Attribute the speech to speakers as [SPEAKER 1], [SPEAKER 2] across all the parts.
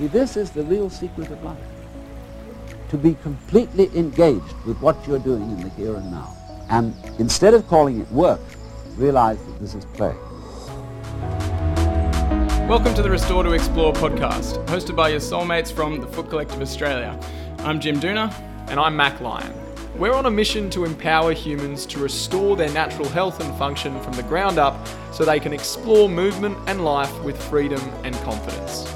[SPEAKER 1] See, this is the real secret of life. To be completely engaged with what you're doing in the here and now. And instead of calling it work, realize that this is play.
[SPEAKER 2] Welcome to the Restore to Explore podcast, hosted by your soulmates from the Foot Collective Australia. I'm Jim Dooner.
[SPEAKER 3] And I'm Mac Lyon. We're on a mission to empower humans to restore their natural health and function from the ground up so they can explore movement and life with freedom and confidence.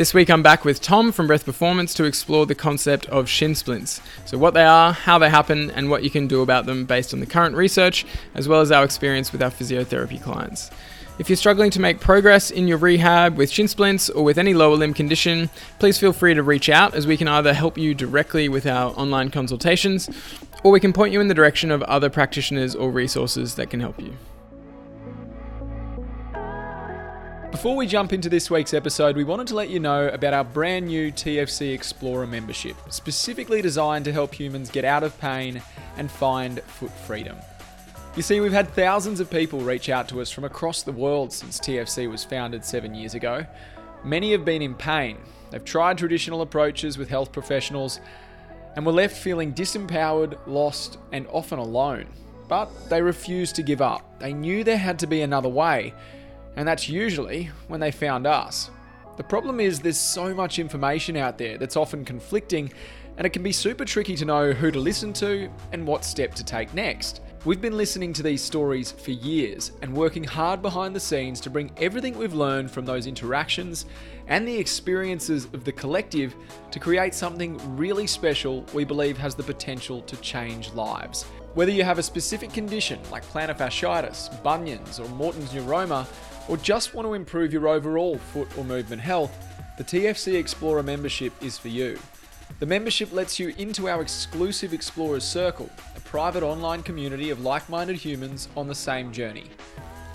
[SPEAKER 2] This week I'm back with Tom from Breath Performance to explore the concept of shin splints. So, what they are, how they happen, and what you can do about them based on the current research, as well as our experience with our physiotherapy clients. If you're struggling to make progress in your rehab with shin splints or with any lower limb condition, please feel free to reach out as we can either help you directly with our online consultations or we can point you in the direction of other practitioners or resources that can help you.
[SPEAKER 3] Before we jump into this week's episode, we wanted to let you know about our brand new TFC Explorer membership, specifically designed to help humans get out of pain and find foot freedom. You see, we've had thousands of people reach out to us from across the world since TFC was founded seven years ago. Many have been in pain. They've tried traditional approaches with health professionals and were left feeling disempowered, lost, and often alone. But they refused to give up. They knew there had to be another way, and that's usually when they found us. The problem is there's so much information out there that's often conflicting, and it can be super tricky to know who to listen to and what step to take next. We've been listening to these stories for years and working hard behind the scenes to bring everything we've learned from those interactions and the experiences of the collective to create something really special we believe has the potential to change lives. Whether you have a specific condition like plantar fasciitis, bunions, or Morton's neuroma, or just want to improve your overall foot or movement health, the TFC Explorer membership is for you. The membership lets you into our exclusive Explorers Circle, a private online community of like minded humans on the same journey.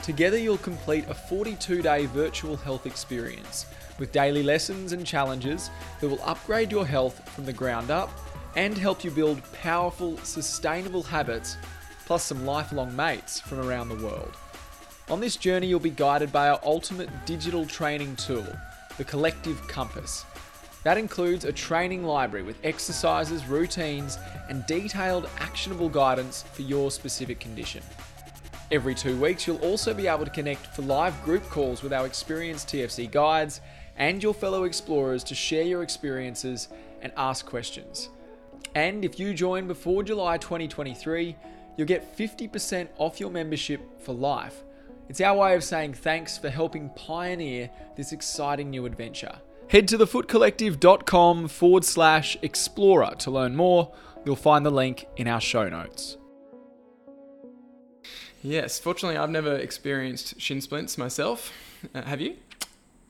[SPEAKER 3] Together, you'll complete a 42 day virtual health experience with daily lessons and challenges that will upgrade your health from the ground up and help you build powerful, sustainable habits, plus some lifelong mates from around the world. On this journey, you'll be guided by our ultimate digital training tool, the Collective Compass that includes a training library with exercises, routines, and detailed actionable guidance for your specific condition. Every two weeks, you'll also be able to connect for live group calls with our experienced TFC guides and your fellow explorers to share your experiences and ask questions. And if you join before July 2023, you'll get 50% off your membership for life. It's our way of saying thanks for helping pioneer this exciting new adventure. Head to thefootcollective.com forward slash explorer to learn more. You'll find the link in our show notes.
[SPEAKER 2] Yes, fortunately, I've never experienced shin splints myself. Uh, have you?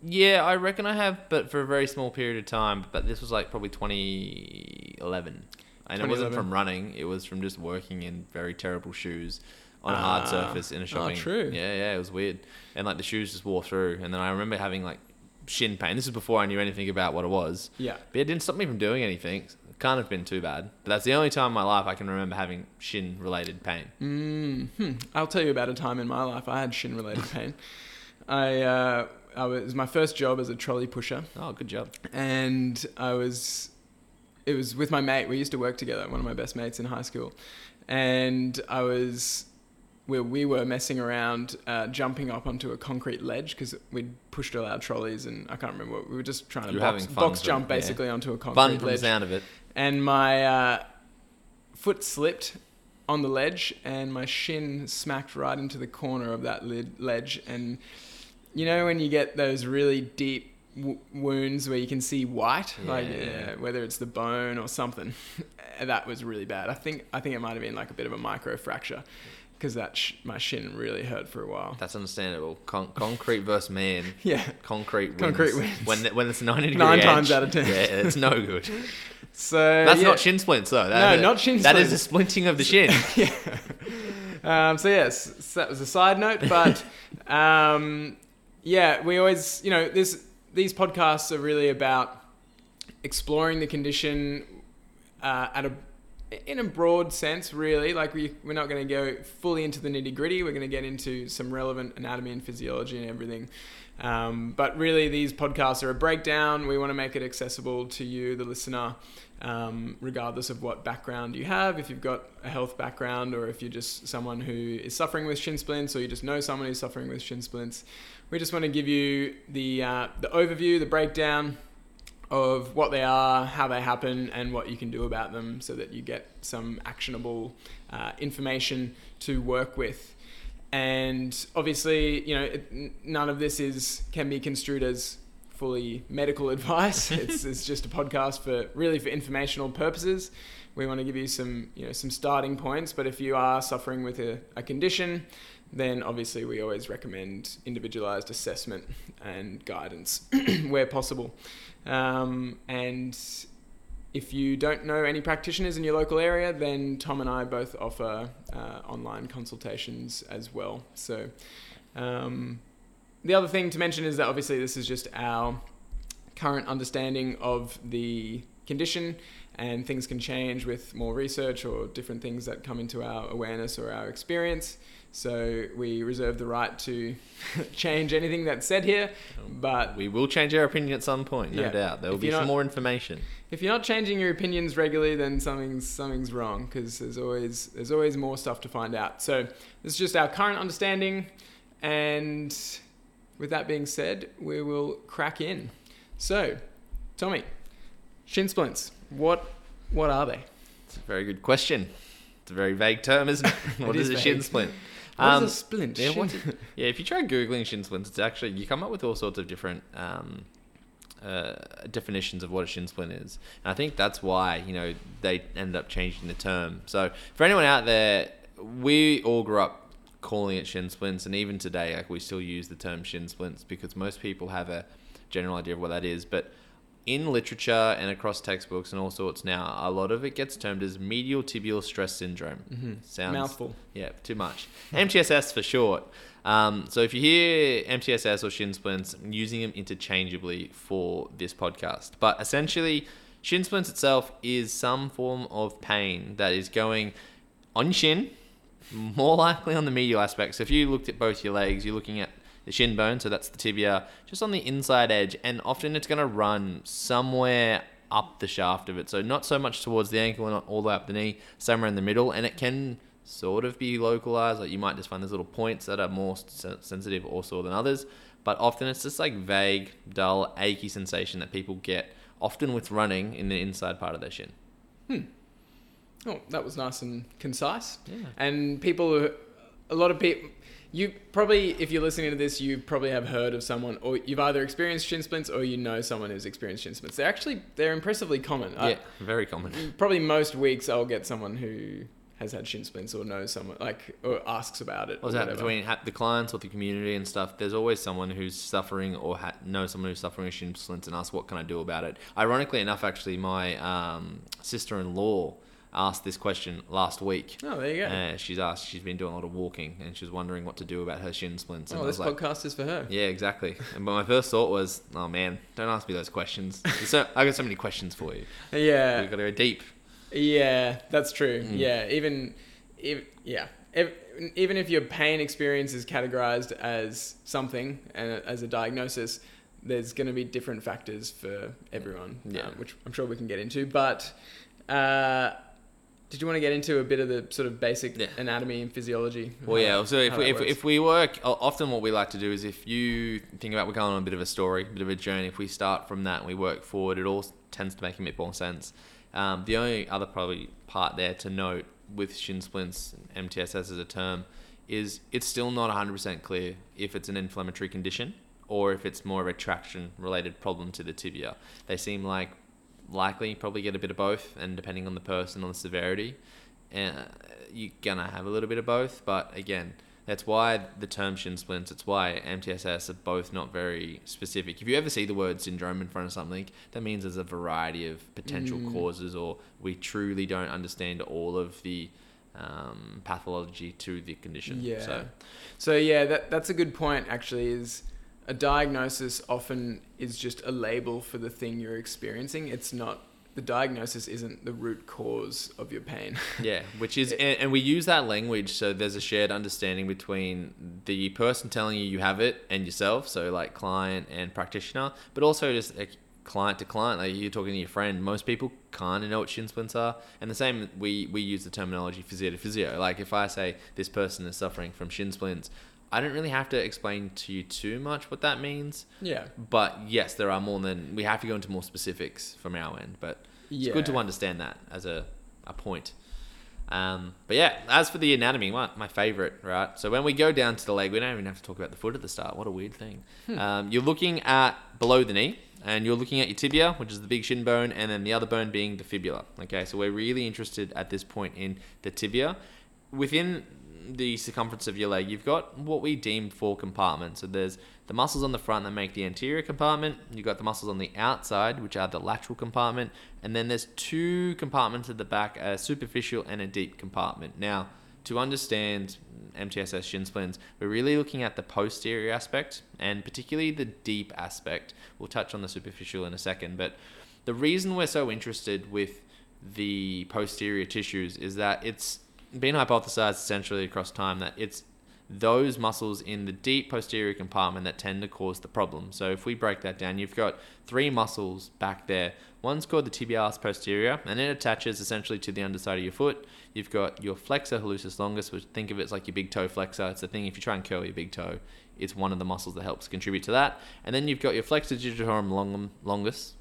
[SPEAKER 4] Yeah, I reckon I have, but for a very small period of time. But this was like probably 2011. And it wasn't from running, it was from just working in very terrible shoes on a hard
[SPEAKER 2] Ah.
[SPEAKER 4] surface in a shopping.
[SPEAKER 2] Oh, true.
[SPEAKER 4] Yeah, yeah, it was weird. And like the shoes just wore through. And then I remember having like shin pain. This is before I knew anything about what it was.
[SPEAKER 2] Yeah.
[SPEAKER 4] But it didn't stop me from doing anything. It can't have been too bad. But that's the only time in my life I can remember having shin related pain.
[SPEAKER 2] Mm, hmm. I'll tell you about a time in my life I had shin related pain. I, uh, I was it was my first job as a trolley pusher,
[SPEAKER 4] Oh, good job.
[SPEAKER 2] and I was it was with my mate. We used to work together, one of my best mates in high school, and I was where we were messing around, uh, jumping up onto a concrete ledge because we'd pushed all our trolleys, and I can't remember what we were just trying to box,
[SPEAKER 4] fun
[SPEAKER 2] box
[SPEAKER 4] from-
[SPEAKER 2] jump
[SPEAKER 4] yeah.
[SPEAKER 2] basically onto a concrete
[SPEAKER 4] Fun
[SPEAKER 2] ledge
[SPEAKER 4] sound of it.
[SPEAKER 2] and my uh, foot slipped on the ledge and my shin smacked right into the corner of that lid- ledge and you know when you get those really deep w- wounds where you can see white like
[SPEAKER 4] Yeah.
[SPEAKER 2] uh, whether it's the bone or something that was really bad i think i think it might have been like a bit of a micro fracture because that sh- my shin really hurt for a while
[SPEAKER 4] That's understandable. Con- concrete versus man.
[SPEAKER 2] yeah
[SPEAKER 4] Concrete wins.
[SPEAKER 2] Concrete wins.
[SPEAKER 4] When when it's 90 degree
[SPEAKER 2] Nine
[SPEAKER 4] edge,
[SPEAKER 2] times out of ten.
[SPEAKER 4] Yeah, it's no good.
[SPEAKER 2] so
[SPEAKER 4] That's
[SPEAKER 2] yeah.
[SPEAKER 4] not shin splints though. That,
[SPEAKER 2] No, not shin splints.
[SPEAKER 4] That is
[SPEAKER 2] splints.
[SPEAKER 4] a splinting of the shin.
[SPEAKER 2] yeah. Um, so yes, so that was a side note, but um, yeah, we always, you know, this these podcasts are really about exploring the condition uh, at a in a broad sense, really. Like we, we're not going to go fully into the nitty gritty. We're going to get into some relevant anatomy and physiology and everything. Um, but really, these podcasts are a breakdown. We want to make it accessible to you, the listener, um, regardless of what background you have. If you've got a health background, or if you're just someone who is suffering with shin splints, or you just know someone who's suffering with shin splints, we just want to give you the uh, the overview, the breakdown of what they are, how they happen, and what you can do about them, so that you get some actionable uh, information to work with and obviously, you know, it, none of this is can be construed as fully medical advice. it's, it's just a podcast for really for informational purposes. We want to give you some, you know, some starting points. But if you are suffering with a, a condition, then obviously we always recommend individualized assessment and guidance where possible. Um, and if you don't know any practitioners in your local area, then Tom and I both offer uh, online consultations as well. So, um, the other thing to mention is that obviously this is just our current understanding of the condition, and things can change with more research or different things that come into our awareness or our experience. So we reserve the right to change anything that's said here, but
[SPEAKER 4] we will change our opinion at some point, no
[SPEAKER 2] Yeah.
[SPEAKER 4] doubt. There will be
[SPEAKER 2] you're
[SPEAKER 4] some more information.
[SPEAKER 2] if you're not changing your opinions regularly, then something's something's wrong because there's always there's always more stuff to find out. So this is just our current understanding, and with that being said, we will crack in. So, Tommy, shin splints. What what are they?
[SPEAKER 4] It's a very good question. It's a very vague term, isn't it? What
[SPEAKER 2] It
[SPEAKER 4] is
[SPEAKER 2] is
[SPEAKER 4] a shin splint?
[SPEAKER 2] What is
[SPEAKER 4] Um,
[SPEAKER 2] a splint?
[SPEAKER 4] Yeah, yeah, if you try googling shin splints, it's actually you come up with all sorts of different um, uh, definitions of what a shin splint is, and I think that's why you know they ended up changing the term. So for anyone out there, we all grew up calling it shin splints, and even today, like we still use the term shin splints because most people have a general idea of what that is, but in literature and across textbooks and all sorts now, a lot of it gets termed as medial tibial stress syndrome.
[SPEAKER 2] Mhm.
[SPEAKER 4] Sounds
[SPEAKER 2] Mouthful.
[SPEAKER 4] yeah, too much. MTSS for short. Um, so if you hear MTSS or shin splints, I'm using them interchangeably for this podcast. But essentially, shin splints itself is some form of pain that is going on your shin, more likely on the medial aspect. So if you looked at both your legs, you're looking at the shin bone, so that's the tibia, just on the inside edge, and often it's going to run somewhere up the shaft of it. So not so much towards the ankle and not all the way up the knee, somewhere in the middle, and it can sort of be localized. Like you might just find there's little points that are more sensitive or sore than others, but often it's just like vague, dull, achy sensation that people get often with running in the inside part of their shin. Hmm.
[SPEAKER 2] Oh, that was nice and concise.
[SPEAKER 4] Yeah.
[SPEAKER 2] And people, a lot of people, you probably, if you're listening to this, you probably have heard of someone, or you've either experienced shin splints, or you know someone who's experienced shin splints. They're actually they're impressively common. I-
[SPEAKER 4] Yeah, very common.
[SPEAKER 2] probably most weeks I'll get someone who has had shin splints or knows someone like or asks about it.
[SPEAKER 4] What's that
[SPEAKER 2] whatever.
[SPEAKER 4] between the clients or the community and stuff? There's always someone who's suffering or ha- knows someone who's suffering with shin splints and asks, "What can I do about it?" Ironically enough, actually, my um, sister-in-law asked this question last week.
[SPEAKER 2] Oh, there you go.
[SPEAKER 4] Uh, she's asked. She's been doing a lot of walking and she's wondering what to do about her shin splints. And
[SPEAKER 2] oh, this
[SPEAKER 4] like,
[SPEAKER 2] podcast is for her.
[SPEAKER 4] "Yeah, exactly." And but my first thought was, "Oh man, don't ask me those questions." so I got so many questions for you.
[SPEAKER 2] Yeah,
[SPEAKER 4] We've got to go deep.
[SPEAKER 2] Yeah, that's true.
[SPEAKER 4] Mm.
[SPEAKER 2] Yeah, even, if, yeah, if, even if your pain experience is categorized as something and as a diagnosis, there's going to be different factors for everyone,
[SPEAKER 4] Yeah.
[SPEAKER 2] um, which I'm sure we can get into. But uh, did you want to get into a bit of the sort of basic
[SPEAKER 4] Yeah.
[SPEAKER 2] anatomy and physiology?
[SPEAKER 4] Well, yeah.
[SPEAKER 2] that-
[SPEAKER 4] So if we, if, if we work, often what we like to do is if you think about we're going on a bit of a story, a bit of a journey. If we start from that and we work forward, it all tends to make a bit more sense. Um, the only other probably part there to note with shin splints, MTSS as a term, is it's still not 100% clear if it's an inflammatory condition or if it's more of a traction related problem to the tibia. They seem like likely probably get a bit of both, and depending on the person, on the severity, uh, you're gonna have a little bit of both. But again, that's why the term shin splints. It's why MTSS are both not very specific. If you ever see the word syndrome in front of something, that means there's a variety of potential
[SPEAKER 2] Mm.
[SPEAKER 4] causes, or we truly don't understand all of the um, pathology to the condition.
[SPEAKER 2] Yeah.
[SPEAKER 4] So
[SPEAKER 2] So yeah, that that's a good point. Actually, is a diagnosis often is just a label for the thing you're experiencing. It's not the diagnosis isn't the root cause of your pain.
[SPEAKER 4] Yeah, which is, and, and we use that language so there's a shared understanding between the person telling you you have it and yourself, so like client and practitioner, but also just like client to client, like you're talking to your friend. Most people kind of know what shin splints are, and the same we we use the terminology physio to physio. Like if I say this person is suffering from shin splints, I don't really have to explain to you too much what that means.
[SPEAKER 2] yeah.
[SPEAKER 4] But yes, there are more than we have to go into more specifics from our end. But it's good to understand that as a, a point. Um, but yeah, as for the anatomy, my, my favorite, right? So when we go down to the leg, we don't even have to talk about the foot at the start. What a weird thing. Um, you're looking at below the knee, and you're looking at your tibia, which is the big shin bone, and then the other bone being the fibula. Okay, so we're really interested at this point in the tibia. Within the circumference of your leg, you've got what we deem four compartments. So there's the muscles on the front that make the anterior compartment. You've got the muscles on the outside, which are the lateral compartment. And then there's two compartments at the back, a superficial and a deep compartment. Now, to understand MTSS shin splints, we're really looking at the posterior aspect and particularly the deep aspect. We'll touch on the superficial in a second, but the reason we're so interested with the posterior tissues is that it's been hypothesized essentially across time that it's those muscles in the deep posterior compartment that tend to cause the problem. So if we break that down, you've got three muscles back there. One's called the tibialis posterior, and it attaches essentially to the underside of your foot. You've got your flexor hallucis longus, which think of it as like your big toe flexor. It's the thing if you try and curl your big toe, it's one of the muscles that helps contribute to that. And then you've got your flexor digitorum longum, longus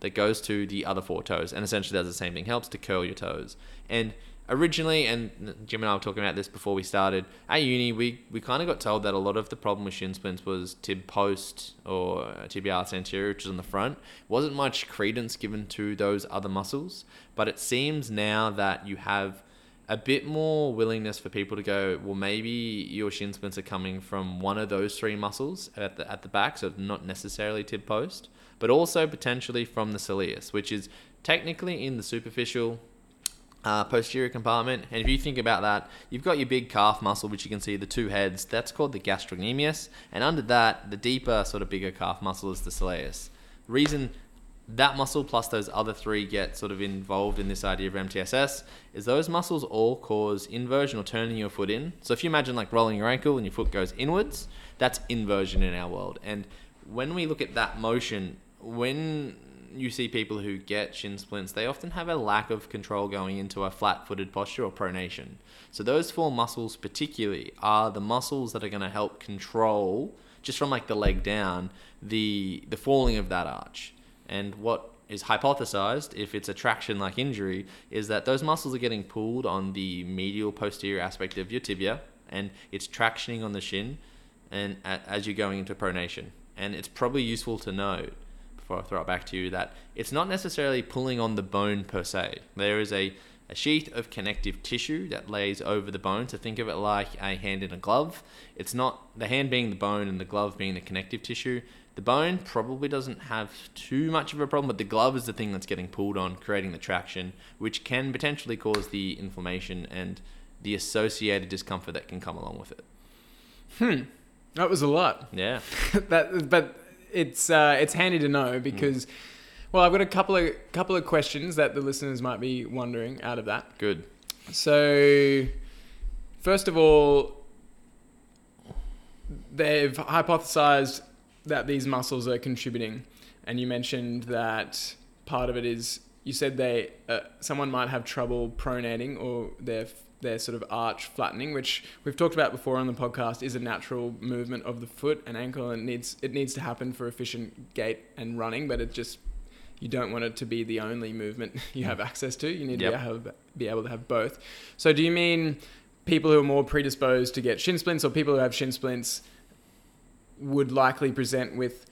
[SPEAKER 4] that goes to the other four toes, and essentially does the same thing, helps to curl your toes. And originally, and Jim and I were talking about this before we started, at uni, we, we kind of got told that a lot of the problem with shin splints was tib post or uh, tibialis anterior, which is on the front. Wasn't much credence given to those other muscles, but it seems now that you have a bit more willingness for people to go, well, maybe your shin splints are coming from one of those three muscles at the, at the back, so not necessarily tib post, but also potentially from the soleus, which is technically in the superficial uh, posterior compartment. And if you think about that, you've got your big calf muscle, which you can see the two heads. That's called the gastrocnemius. And under that, the deeper, sort of bigger calf muscle is the soleus. Reason that muscle plus those other three get sort of involved in this idea of MTSS is those muscles all cause inversion or turning your foot in. So if you imagine like rolling your ankle and your foot goes inwards, that's inversion in our world. And when we look at that motion, when you see people who get shin splints, they often have a lack of control going into a flat footed posture or pronation. So, those four muscles, particularly, are the muscles that are going to help control, just from like the leg down, the, the falling of that arch. And what is hypothesized, if it's a traction like injury, is that those muscles are getting pulled on the medial posterior aspect of your tibia and it's tractioning on the shin and as you're going into pronation. And it's probably useful to note before I throw it back to you that it's not necessarily pulling on the bone per se. There is a, a sheath of connective tissue that lays over the bone. So think of it like a hand in a glove. It's not the hand being the bone and the glove being the connective tissue. The bone probably doesn't have too much of a problem, but the glove is the thing that's getting pulled on, creating the traction, which can potentially cause the inflammation and the associated discomfort that can come along with it. Hmm.
[SPEAKER 2] That was a lot.
[SPEAKER 4] Yeah.
[SPEAKER 2] that, but it's uh, it's handy to know because, well, I've got a couple of couple of questions that the listeners might be wondering out of that.
[SPEAKER 4] Good.
[SPEAKER 2] So, first of all, they've hypothesized that these muscles are contributing, and you mentioned that part of it is you said they uh, someone might have trouble pronating or their their sort of arch flattening, which we've talked about before on the podcast, is a natural movement of the foot and ankle, and needs it needs to happen for efficient gait and running, but it just you don't want it to be the only movement you have mm. access to. You need
[SPEAKER 4] Yep.
[SPEAKER 2] to have, be able to have both. So, do you mean people who are more predisposed to get shin splints, or people who have shin splints would likely present with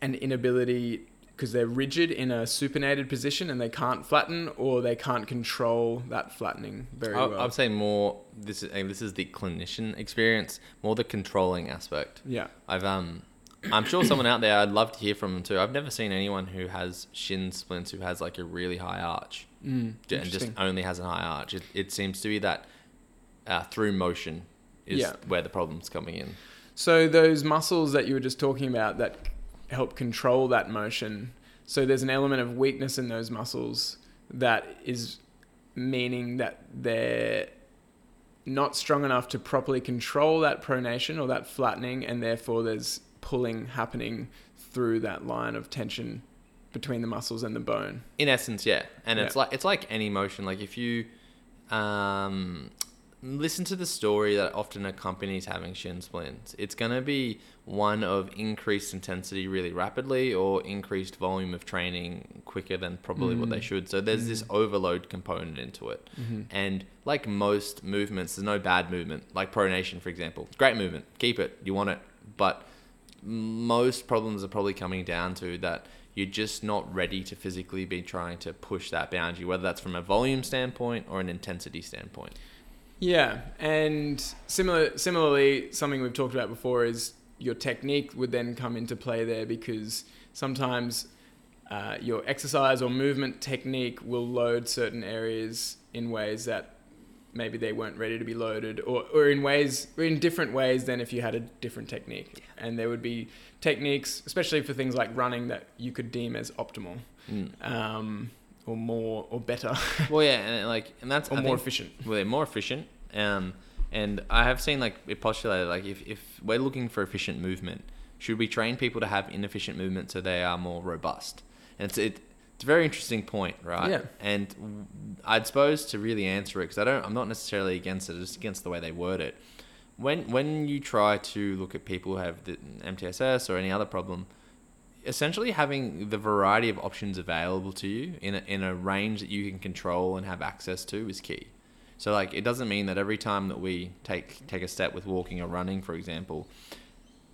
[SPEAKER 2] an inability because they're rigid in a supinated position and they can't flatten, or they can't control that flattening very
[SPEAKER 4] I,
[SPEAKER 2] well?
[SPEAKER 4] I'd say more. This is and this is the clinician experience, more the controlling aspect.
[SPEAKER 2] yeah.
[SPEAKER 4] I've um, I'm sure someone out there. I'd love to hear from them too. I've never seen anyone who has shin splints who has like a really high arch
[SPEAKER 2] Mm,
[SPEAKER 4] and just only has a high arch. It, it seems to be that uh, through motion is
[SPEAKER 2] Yeah.
[SPEAKER 4] where the problem's coming in.
[SPEAKER 2] So those muscles that you were just talking about that help control that motion. So there's an element of weakness in those muscles that is meaning that they're not strong enough to properly control that pronation or that flattening, and therefore there's pulling happening through that line of tension between the muscles and the bone.
[SPEAKER 4] In essence, yeah. And it's like it's like any motion. Like if you um, listen to the story that often accompanies having shin splints, it's going to be one of increased intensity really rapidly or increased volume of training quicker than probably what they
[SPEAKER 2] Mm.
[SPEAKER 4] should. So there's this overload component into it.
[SPEAKER 2] Mm-hmm.
[SPEAKER 4] And like most movements, there's no bad movement. Like pronation, for example, great movement. Keep it. You want it. But most problems are probably coming down to that you're just not ready to physically be trying to push that boundary, whether that's from a volume standpoint or an intensity standpoint.
[SPEAKER 2] Yeah, and similar, similarly, something we've talked about before is your technique would then come into play there because sometimes uh, your exercise or movement technique will load certain areas in ways that maybe they weren't ready to be loaded, or, or in ways, or in different ways than if you had a different technique. And there would be techniques, especially for things like running, that you could deem as optimal,
[SPEAKER 4] Mm.
[SPEAKER 2] um, or more, or better,
[SPEAKER 4] Well, yeah, and like, and that's
[SPEAKER 2] or
[SPEAKER 4] I
[SPEAKER 2] more
[SPEAKER 4] think-
[SPEAKER 2] efficient.
[SPEAKER 4] well, they're more efficient. Um, and I have seen like it postulated like if, if we're looking for efficient movement, should we train people to have inefficient movement so they are more robust? And it's it, it's a very interesting point, right?
[SPEAKER 2] Yeah.
[SPEAKER 4] And I'd suppose to really answer it because I don't I'm not necessarily against it, just against the way they word it. When when you try to look at people who have the MTSS or any other problem, essentially having the variety of options available to you in a, in a range that you can control and have access to is key. So like it doesn't mean that every time that we take take a step with walking or running, for example,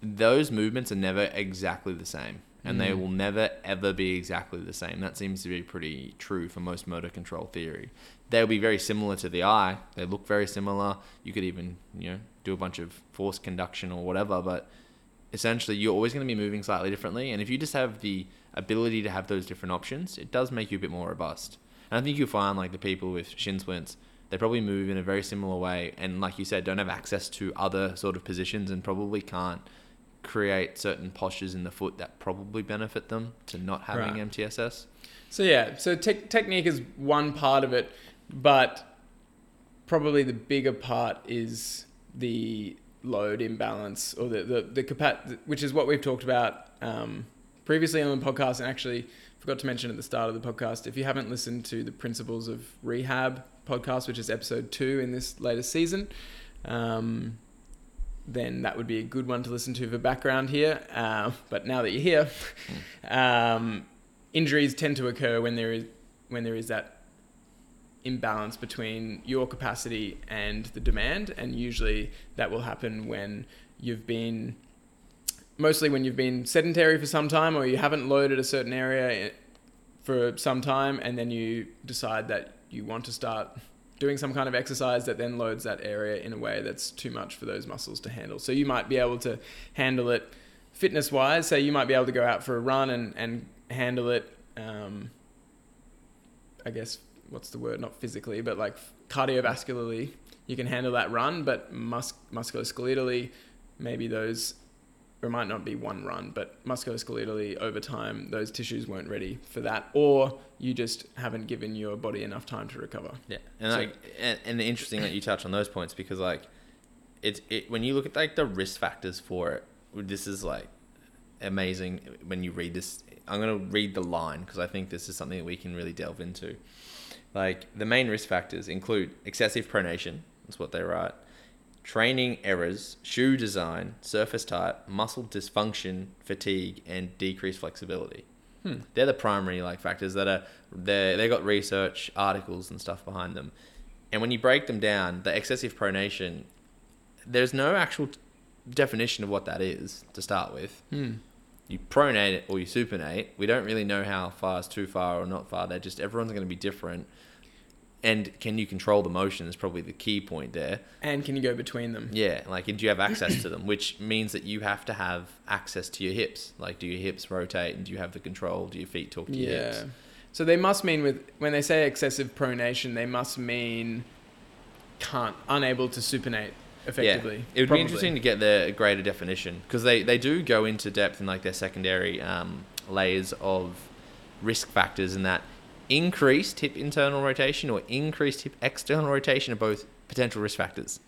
[SPEAKER 4] those movements are never exactly the same. And they
[SPEAKER 2] Mm.
[SPEAKER 4] will never ever be exactly the same. That seems to be pretty true for most motor control theory. They'll be very similar to the eye. They look very similar. You could even, you know, do a bunch of force conduction or whatever, but essentially you're always going to be moving slightly differently and if you just have the ability to have those different options it does make you a bit more robust and i think you'll find like the people with shin splints they probably move in a very similar way and like you said don't have access to other sort of positions and probably can't create certain postures in the foot that probably benefit them to not having
[SPEAKER 2] Right.
[SPEAKER 4] mtss
[SPEAKER 2] So yeah, so te- technique is one part of it, but probably the bigger part is the load imbalance or the the, the which is what we've talked about um, previously on the podcast, and actually forgot to mention at the start of the podcast. If you haven't listened to the Principles of Rehab podcast, which is episode two in this latest season. Um, then that would be a good one to listen to for background here. Uh, but now that you're here, um, injuries tend to occur when there is when there is that imbalance between your capacity and the demand, and usually that will happen when you've been mostly when you've been sedentary for some time or you haven't loaded a certain area for some time, and then you decide that you want to start doing some kind of exercise that then loads that area in a way that's too much for those muscles to handle. So you might be able to handle it fitness wise. So you might be able to go out for a run and, and handle it, um, I guess, what's the word? Not physically, but like cardiovascularly, you can handle that run, but mus- musculoskeletally, maybe those, or it might not be one run, but musculoskeletally over time, those tissues weren't ready for that, or you just haven't given your body enough time to recover.
[SPEAKER 4] Yeah, and
[SPEAKER 2] So-
[SPEAKER 4] like, and, and interesting that you touch on those points because like, it's it when you look at like the risk factors for it. This is like amazing when you read this. I'm gonna read the line because I think this is something that we can really delve into. Like the main risk factors include excessive pronation. That's what they write. Training errors, shoe design, surface type, muscle dysfunction, fatigue, and decreased flexibility
[SPEAKER 2] Hmm.
[SPEAKER 4] they're the primary like factors that are they they got research articles and stuff behind them and when you break them down the excessive pronation there's no actual definition of what that is to start with
[SPEAKER 2] Hmm.
[SPEAKER 4] You pronate it or you supinate we don't really know how far is too far or not far they're just everyone's going to be different and can you control the motion is probably the key point there
[SPEAKER 2] And can you go between them?
[SPEAKER 4] yeah, like, do you have access to them? Which means that you have to have access to your hips. Like, do your hips rotate, and do you have the control? Do your feet talk to your
[SPEAKER 2] Yeah.
[SPEAKER 4] hips?
[SPEAKER 2] So they must mean with when they say excessive pronation, they must mean can't unable to supinate effectively.
[SPEAKER 4] Yeah, it would
[SPEAKER 2] Probably.
[SPEAKER 4] be interesting to get the greater definition because they, they do go into depth in like their secondary um, layers of risk factors in that increased hip internal rotation or increased hip external rotation are both potential risk factors.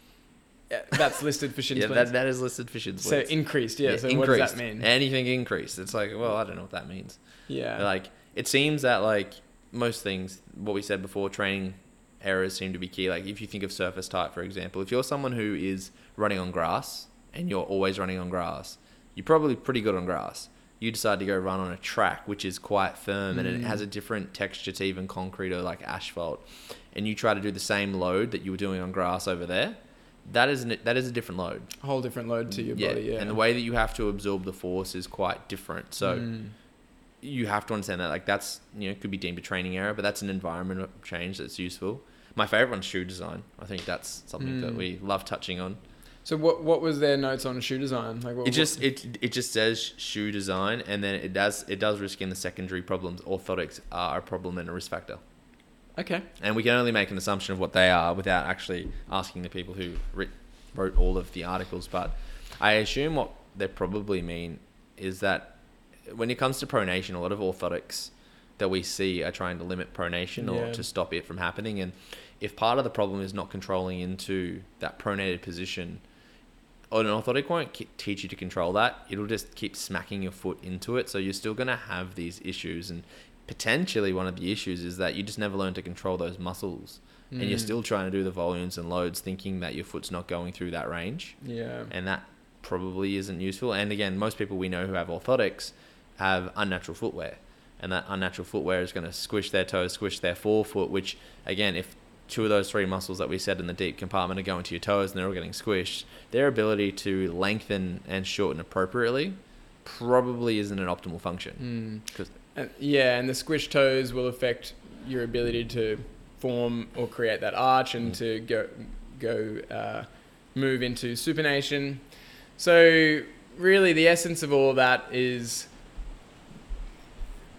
[SPEAKER 2] Yeah, That's listed for shin
[SPEAKER 4] Yeah, that, that is listed for shin
[SPEAKER 2] so increased, yeah. so increased. what does that mean?
[SPEAKER 4] Anything increased. It's like, well, I don't know what that means.
[SPEAKER 2] yeah.
[SPEAKER 4] Like it seems that like most things, what we said before, training errors seem to be key. Like if you think of surface type, for example, if you're someone who is running on grass and you're always running on grass, you're probably pretty good on grass. You decide to go run on a track which is quite firm and it has a different texture to even concrete or like asphalt, and you try to do the same load that you were doing on grass over there. That is an, that is a different load
[SPEAKER 2] a whole different load to your body, yeah.
[SPEAKER 4] and the way that you have to absorb the force is quite different. So
[SPEAKER 2] Mm.
[SPEAKER 4] you have to understand that. Like that's you know could be deemed a training error, but that's an environment change that's useful. My favorite one's shoe design. I think that's something that
[SPEAKER 2] Mm.
[SPEAKER 4] we love touching on.
[SPEAKER 2] So what what was their notes on shoe design? Like what,
[SPEAKER 4] It just it it just says shoe design, and then it does it does risk in the secondary problems. Orthotics are a problem and a risk factor,
[SPEAKER 2] okay.
[SPEAKER 4] and we can only make an assumption of what they are without actually asking the people who writ, wrote all of the articles. But I assume what they probably mean is that when it comes to pronation, a lot of orthotics that we see are trying to limit pronation or
[SPEAKER 2] Yeah.
[SPEAKER 4] to stop it from happening. And if part of the problem is not controlling into that pronated position, an orthotic won't teach you to control that. It'll just keep smacking your foot into it. So you're still going to have these issues. And potentially one of the issues is that you just never learn to control those muscles. And you're
[SPEAKER 2] Mm.
[SPEAKER 4] still trying to do the volumes and loads thinking that your foot's not going through that range
[SPEAKER 2] Yeah.
[SPEAKER 4] and that probably isn't useful. And again, most people we know who have orthotics have unnatural footwear, and that unnatural footwear is going to squish their toes, squish their forefoot. Which again, if two of those three muscles that we said in the deep compartment are going to your toes and they're all getting squished, their ability to lengthen and shorten appropriately probably isn't an optimal function.
[SPEAKER 2] Mm. And, yeah, and the squished toes will affect your ability to form or create that arch and
[SPEAKER 4] Mm.
[SPEAKER 2] to go go uh, move into supination. So really, the essence of all that is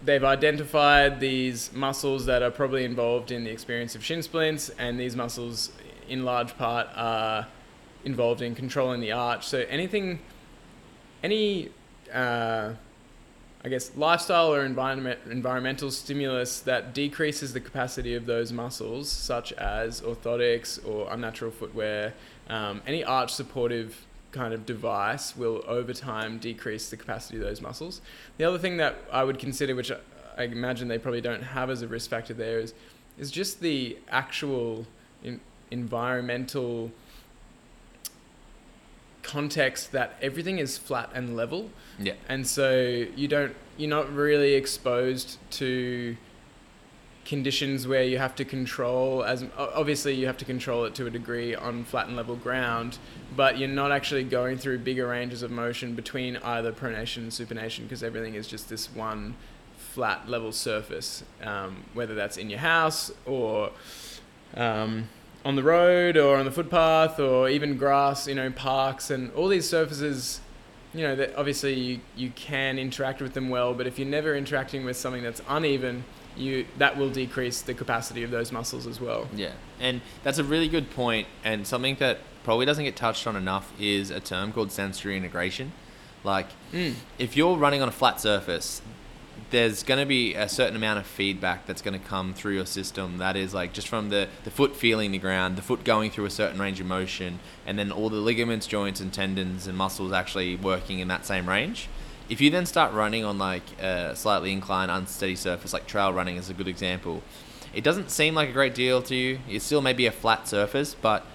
[SPEAKER 2] they've identified these muscles that are probably involved in the experience of shin splints, and these muscles, in large part, are involved in controlling the arch. So anything, any, uh, I guess, lifestyle or environment, environmental stimulus that decreases the capacity of those muscles, such as orthotics or unnatural footwear, um, any arch supportive kind of device will over time decrease the capacity of those muscles. The other thing that I would consider, which I, imagine they probably don't have as a risk factor there, is is just the actual in, environmental context that everything is flat and level
[SPEAKER 4] yeah,
[SPEAKER 2] and so you don't you're not really exposed to conditions where you have to control as obviously you have to control it to a degree on flat and level ground but you're not actually going through bigger ranges of motion between either pronation and supination because everything is just this one flat level surface um, whether that's in your house or um, on the road or on the footpath or even grass you know parks and all these surfaces you know that obviously you, you can interact with them well but if you're never interacting with something that's uneven you that will decrease the capacity of those muscles as well
[SPEAKER 4] Yeah, and that's a really good point, and something that probably doesn't get touched on enough is a term called sensory integration. Like,
[SPEAKER 2] Mm.
[SPEAKER 4] if you're running on a flat surface, there's going to be a certain amount of feedback that's going to come through your system. That is like just from the, the foot feeling the ground, the foot going through a certain range of motion, and then all the ligaments, joints, and tendons and muscles actually working in that same range. If you then start running on like a slightly inclined, unsteady surface, like trail running is a good example, it doesn't seem like a great deal to you. It still may be a flat surface, but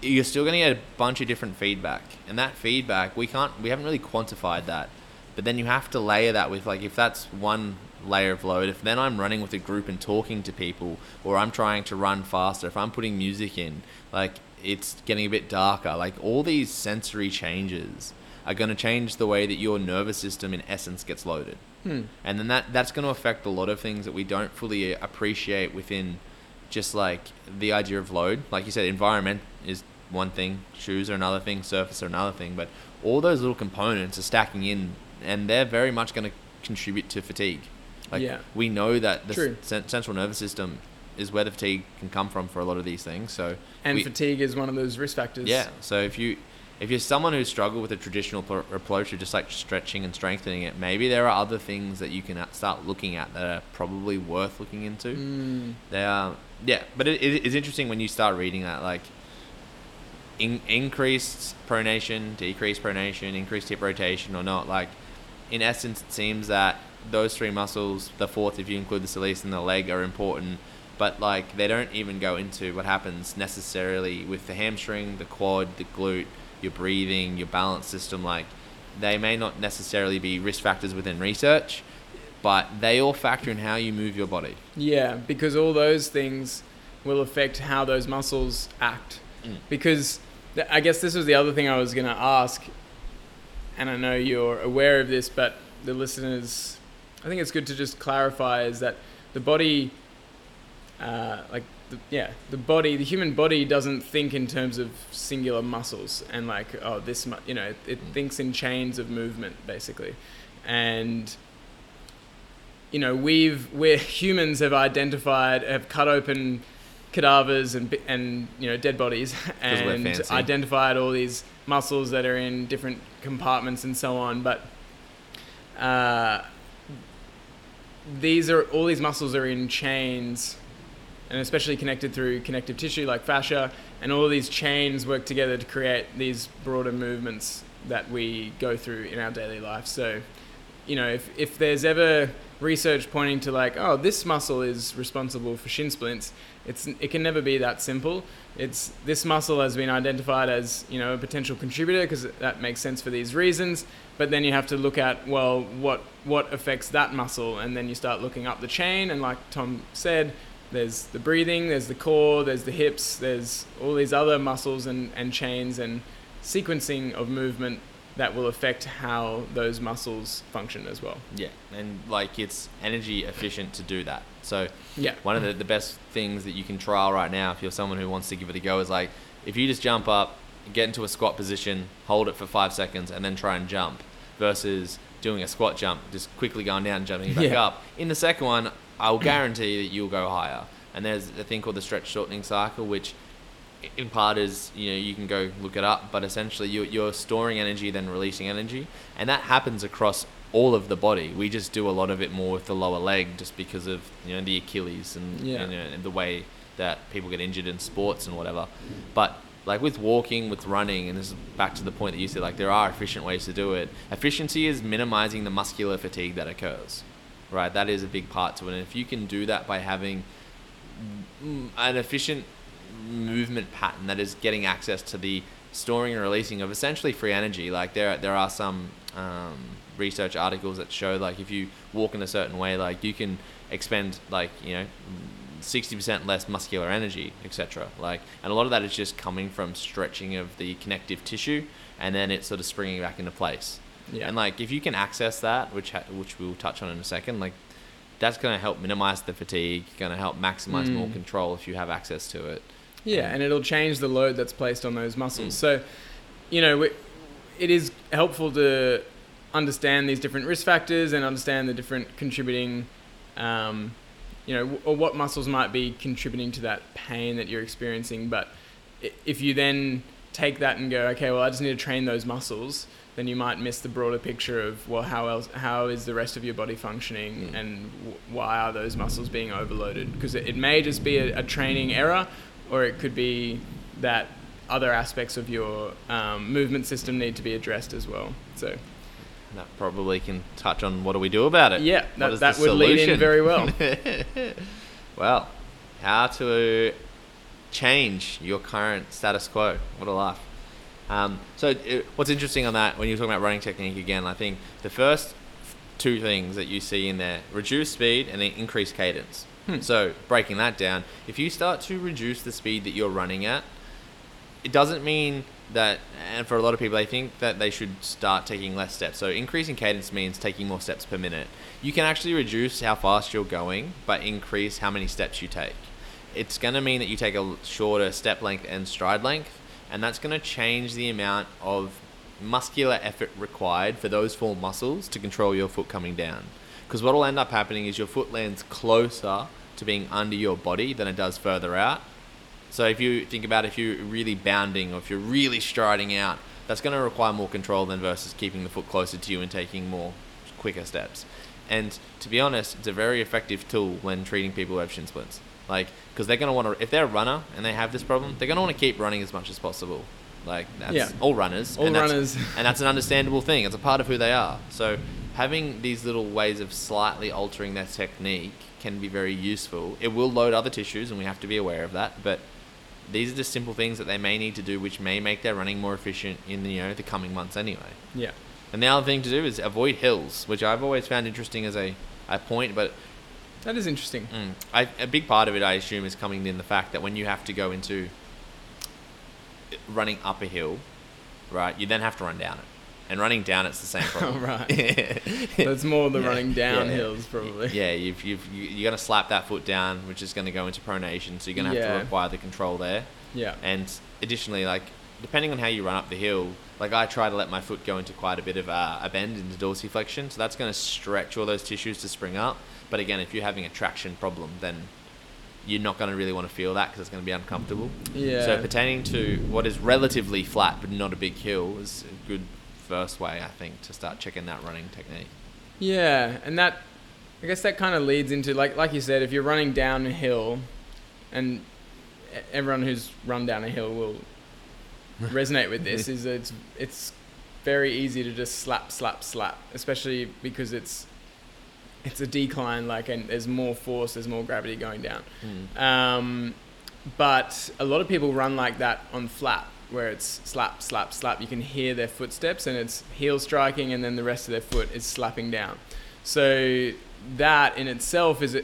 [SPEAKER 4] you're still going to get a bunch of different feedback, and that feedback we can't, we haven't really quantified that. But then you have to layer that with like if that's one layer of load. If then I'm running with a group and talking to people, or I'm trying to run faster, if I'm putting music in, like it's getting a bit darker. Like all these sensory changes are going to change the way that your nervous system in essence gets loaded
[SPEAKER 2] Hmm.
[SPEAKER 4] and then that that's going to affect a lot of things that we don't fully appreciate within just like the idea of load like you said environment is one thing shoes are another thing surface are another thing but all those little components are stacking in and they're very much going to contribute to fatigue like
[SPEAKER 2] Yeah.
[SPEAKER 4] we know that the central nervous system is where the fatigue can come from for a lot of these things so
[SPEAKER 2] and
[SPEAKER 4] we-
[SPEAKER 2] fatigue is one of those risk factors
[SPEAKER 4] yeah. So if you if you're someone who's struggled with a traditional approach of just like stretching and strengthening it, maybe there are other things that you can uh, start looking at that are probably worth looking into.
[SPEAKER 2] Mm.
[SPEAKER 4] They are, yeah, but it, it, it's interesting when you start reading that, like in, increased pronation, decreased pronation, increased hip rotation or not. Like, in essence, it seems that those three muscles, the fourth if you include the soleus and the leg, are important. But like, they don't even go into what happens necessarily with the hamstring, the quad, the glute, your breathing, your balance system. Like, they may not necessarily be risk factors within research, but they all factor in how you move your body.
[SPEAKER 2] Yeah, because all those things will affect how those muscles act.
[SPEAKER 4] Mm.
[SPEAKER 2] Because th- I guess this was the other thing I was going to ask, and I know you're aware of this, but the listeners, I think it's good to just clarify is that the body, uh, like, the, yeah, the body, the human body doesn't think in terms of singular muscles and like, oh, this, mu-, you know, it, it thinks in chains of movement basically. And you know, we've we're humans have identified, have cut open cadavers and and you know dead bodies and identified all these muscles that are in different compartments and so on. But uh, these are all these muscles are in chains, and especially connected through connective tissue like fascia, and all these chains work together to create these broader movements that we go through in our daily life. So, you know, if if there's ever research pointing to like, oh, this muscle is responsible for shin splints, it's it can never be that simple. It's this muscle has been identified as you know a potential contributor because that makes sense for these reasons. But then you have to look at well, what what affects that muscle, and then you start looking up the chain. And like Tom said, there's the breathing, there's the core, there's the hips, there's all these other muscles and, and chains and sequencing of movement that will affect how those muscles function as well.
[SPEAKER 4] Yeah, and like it's energy efficient to do that. So
[SPEAKER 2] Yeah.
[SPEAKER 4] one of the, the best things that you can trial right now if you're someone who wants to give it a go is like if you just jump up, get into a squat position, hold it for five seconds, and then try and jump versus doing a squat jump, just quickly going down and jumping back
[SPEAKER 2] Yeah.
[SPEAKER 4] up. In the second one, I'll guarantee that you'll go higher. And there's a thing called the stretch shortening cycle, which in part is you know you can go look it up but essentially you're, you're storing energy then releasing energy. And that happens across all of the body. We just do a lot of it more with the lower leg just because of you know the achilles and,
[SPEAKER 2] Yeah.
[SPEAKER 4] and, uh, the way that people get injured in sports and whatever. But like with walking with running and this is back to the point that you said like there are efficient ways to do it. Efficiency is minimizing the muscular fatigue that occurs right that is a big part to it and if you can do that by having an efficient movement pattern that is getting access to the storing and releasing of essentially free energy. Like there, there are some um, research articles that show like if you walk in a certain way, like you can expend like you know. 60% less muscular energy, etc. Like, and a lot of that is just coming from stretching of the connective tissue, and then it's sort of springing back into place.
[SPEAKER 2] Yeah.
[SPEAKER 4] And like, if you can access that, which ha- which we'll touch on in a second, like, that's going to help minimize the fatigue, going to help maximize more
[SPEAKER 2] Mm.
[SPEAKER 4] control if you have access to it.
[SPEAKER 2] Yeah, and it'll change the load that's placed on those muscles. So, you know, we- it is helpful to understand these different risk factors and understand the different contributing, um, you know, or what muscles might be contributing to that pain that you're experiencing. But if you then take that and go, okay, well, I just need to train those muscles, then you might miss the broader picture of, well, how else, how is the rest of your body functioning,
[SPEAKER 4] Mm.
[SPEAKER 2] and w- why are those muscles being overloaded? Because it, it may just be a, a training error, or it could be that other aspects of your um, movement system need to be addressed as well. So
[SPEAKER 4] That probably can touch on what do we do about it.
[SPEAKER 2] yeah, that, that would lead in very well.
[SPEAKER 4] well, how to change your current status quo. What a life. Um, so, it, what's interesting on that, when you're talking about running technique again, I think the first two things that you see in there reduce speed and then increase cadence.
[SPEAKER 2] Hmm.
[SPEAKER 4] So, breaking that down, if you start to reduce the speed that you're running at, it doesn't mean that, and for a lot of people, they think that they should start taking less steps. So, increasing cadence means taking more steps per minute. You can actually reduce how fast you're going, but increase how many steps you take. It's going to mean that you take a shorter step length and stride length, and that's going to change the amount of muscular effort required for those four muscles to control your foot coming down. Because what will end up happening is your foot lands closer to being under your body than it does further out. So if you think about if you're really bounding or if you're really striding out, that's going to require more control than versus keeping the foot closer to you and taking more quicker steps. And to be honest, it's a very effective tool when treating people who have shin splints. Like, because they're going to want to, if they're a runner and they have this problem, they're going to want to keep running as much as possible. Like, that's
[SPEAKER 2] Yeah.
[SPEAKER 4] all runners.
[SPEAKER 2] All
[SPEAKER 4] and that's-
[SPEAKER 2] runners.
[SPEAKER 4] and that's an understandable thing. It's a part of who they are. So having these little ways of slightly altering their technique can be very useful. It will load other tissues, and we have to be aware of that. But these are just simple things that they may need to do, which may make their running more efficient in the, you know the coming months anyway.
[SPEAKER 2] Yeah.
[SPEAKER 4] And the other thing to do is avoid hills, which I've always found interesting as a, a point, but
[SPEAKER 2] That is interesting.
[SPEAKER 4] Mm. I, a big part of it, I assume, is coming in the fact that when you have to go into running up a hill, right, you then have to run down it. And running down it's the same problem.
[SPEAKER 2] right. That's more the
[SPEAKER 4] Yeah,
[SPEAKER 2] running down
[SPEAKER 4] yeah.
[SPEAKER 2] hills, probably.
[SPEAKER 4] yeah, you've, you've, you, you're going to slap that foot down, which is going to go into pronation, so you're going to have
[SPEAKER 2] Yeah.
[SPEAKER 4] to require the control there.
[SPEAKER 2] Yeah.
[SPEAKER 4] And additionally, like depending on how you run up the hill, like I try to let my foot go into quite a bit of uh, a bend into dorsiflexion, so that's going to stretch all those tissues to spring up. But again, if you're having a traction problem, then you're not going to really want to feel that because it's going to be uncomfortable.
[SPEAKER 2] Yeah.
[SPEAKER 4] So pertaining to what is relatively flat but not a big hill is a good first way, I think, to start checking that running technique.
[SPEAKER 2] Yeah, and that I guess that kind of leads into like like you said, if you're running down a hill, and everyone who's run down a hill will resonate with this, is it's it's very easy to just slap, slap, slap, especially because it's it's a decline, like and there's more force, there's more gravity going down. Um, but a lot of people run like that on flat, where it's slap, slap, slap. You can hear their footsteps, and it's heel striking, and then the rest of their foot is slapping down. So that in itself is a,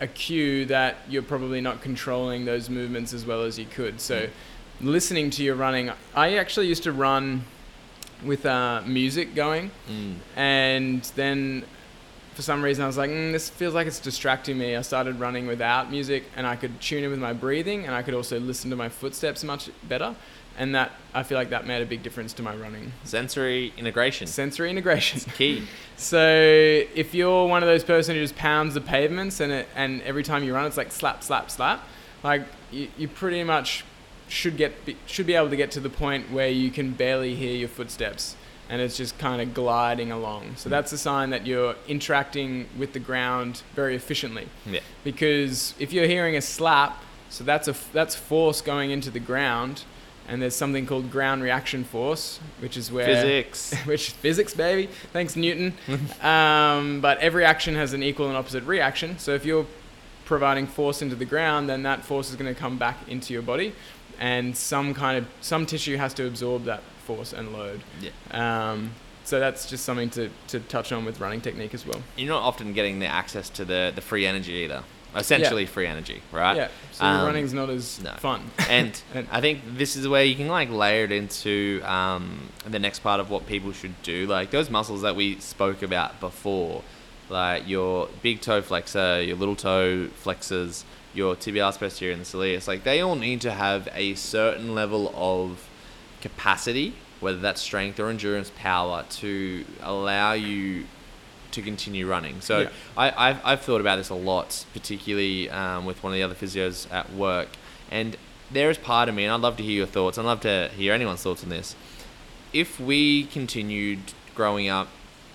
[SPEAKER 2] a cue that you're probably not controlling those movements as well as you could. So listening to your running, I actually used to run with uh, music going,
[SPEAKER 4] Mm.
[SPEAKER 2] and then for some reason I was like, mm, this feels like it's distracting me. I started running without music, and I could tune in with my breathing, and I could also listen to my footsteps much better. And that I feel like that made a big difference to my running.
[SPEAKER 4] Sensory integration.
[SPEAKER 2] Sensory integration.
[SPEAKER 4] Key.
[SPEAKER 2] So if you're one of those person who just pounds the pavements and it, and every time you run it's like slap slap slap, like you, you pretty much should get be, should be able to get to the point where you can barely hear your footsteps and it's just kind of gliding along. So that's a sign that you're interacting with the ground very efficiently.
[SPEAKER 4] Yeah.
[SPEAKER 2] Because if you're hearing a slap, so that's a that's force going into the ground, and there's something called ground reaction force, which is where
[SPEAKER 4] Physics.
[SPEAKER 2] which physics, baby. Thanks, Newton. um, but every action has an equal and opposite reaction. So if you're providing force into the ground, then that force is going to come back into your body, and some kind of some tissue has to absorb that force and load.
[SPEAKER 4] Yeah.
[SPEAKER 2] Um, so that's just something to, to touch on with running technique as well.
[SPEAKER 4] You're not often getting the access to the, the free energy either. Essentially free energy, right?
[SPEAKER 2] Yeah. So
[SPEAKER 4] Um,
[SPEAKER 2] running's not as
[SPEAKER 4] no.
[SPEAKER 2] fun.
[SPEAKER 4] and
[SPEAKER 2] And-
[SPEAKER 4] I think this is where you can like layer it into um, the next part of what people should do. Like those muscles that we spoke about before, like your big toe flexor, your little toe flexors, your tibialis posterior and the soleus, like they all need to have a certain level of capacity, whether that's strength or endurance power, to allow you to continue running. So
[SPEAKER 2] Yeah.
[SPEAKER 4] I, I've, I've thought about this a lot, particularly um, with one of the other physios at work. And there is part of me, and I'd love to hear your thoughts. I'd love to hear anyone's thoughts on this. If we continued growing up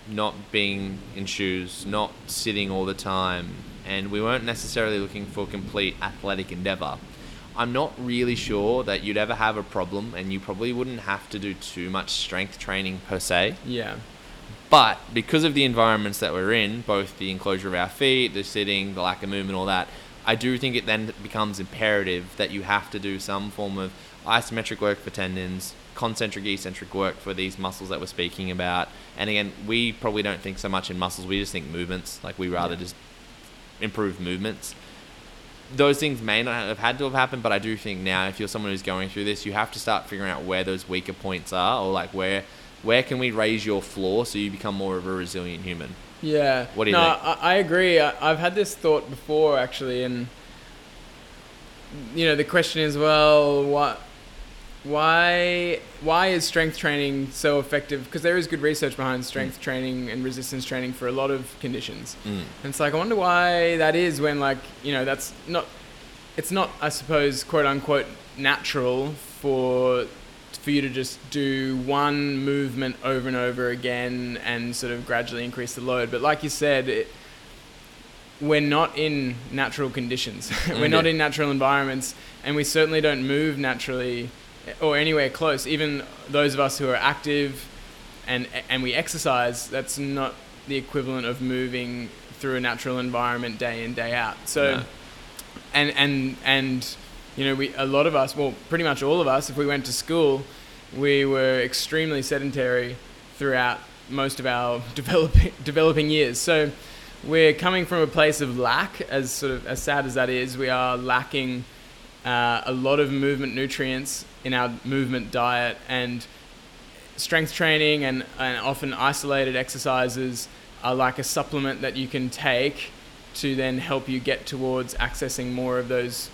[SPEAKER 4] not being in shoes, not sitting all the time, and we weren't necessarily looking for complete athletic endeavor, I'm not really sure that you'd ever have a problem, and you probably wouldn't have to do too much strength training per se.
[SPEAKER 2] Yeah.
[SPEAKER 4] But because of the environments that we're in, both the enclosure of our feet, the sitting, the lack of movement, all that, I do think it then becomes imperative that you have to do some form of isometric work for tendons, concentric eccentric work for these muscles that we're speaking about. And again, we probably don't think so much in muscles, we just think movements. Like we rather
[SPEAKER 2] Yeah.
[SPEAKER 4] just improve movements. Those things may not have had to have happened, but I do think now, if you're someone who's going through this, you have to start figuring out where those weaker points are, or like where where can we raise your floor so you become more of a resilient human.
[SPEAKER 2] Yeah.
[SPEAKER 4] What do you
[SPEAKER 2] no,
[SPEAKER 4] think?
[SPEAKER 2] I, I agree. I, I've had this thought before, actually, and you know, the question is, well, what, why, why is strength training so effective? Because there is good research behind strength training and resistance training for a lot of conditions.
[SPEAKER 4] Mm.
[SPEAKER 2] And it's like I wonder why that is when, like, you know, that's not. It's not, I suppose, quote unquote, natural for for you to just do one movement over and over again and sort of gradually increase the load. But like you said, it, we're not in natural conditions. we're not in natural environments, and we certainly don't move naturally or anywhere close. Even those of us who are active and and we exercise, that's not the equivalent of moving through a natural environment day in day out. So,
[SPEAKER 4] No.
[SPEAKER 2] and and and you know, we a lot of us, well, pretty much all of us, if we went to school, we were extremely sedentary throughout most of our developing developing years. So we're coming from a place of lack, as sort of as sad as that is. We are lacking uh, a lot of movement nutrients in our movement diet, and strength training and, and often isolated exercises are like a supplement that you can take to then help you get towards accessing more of those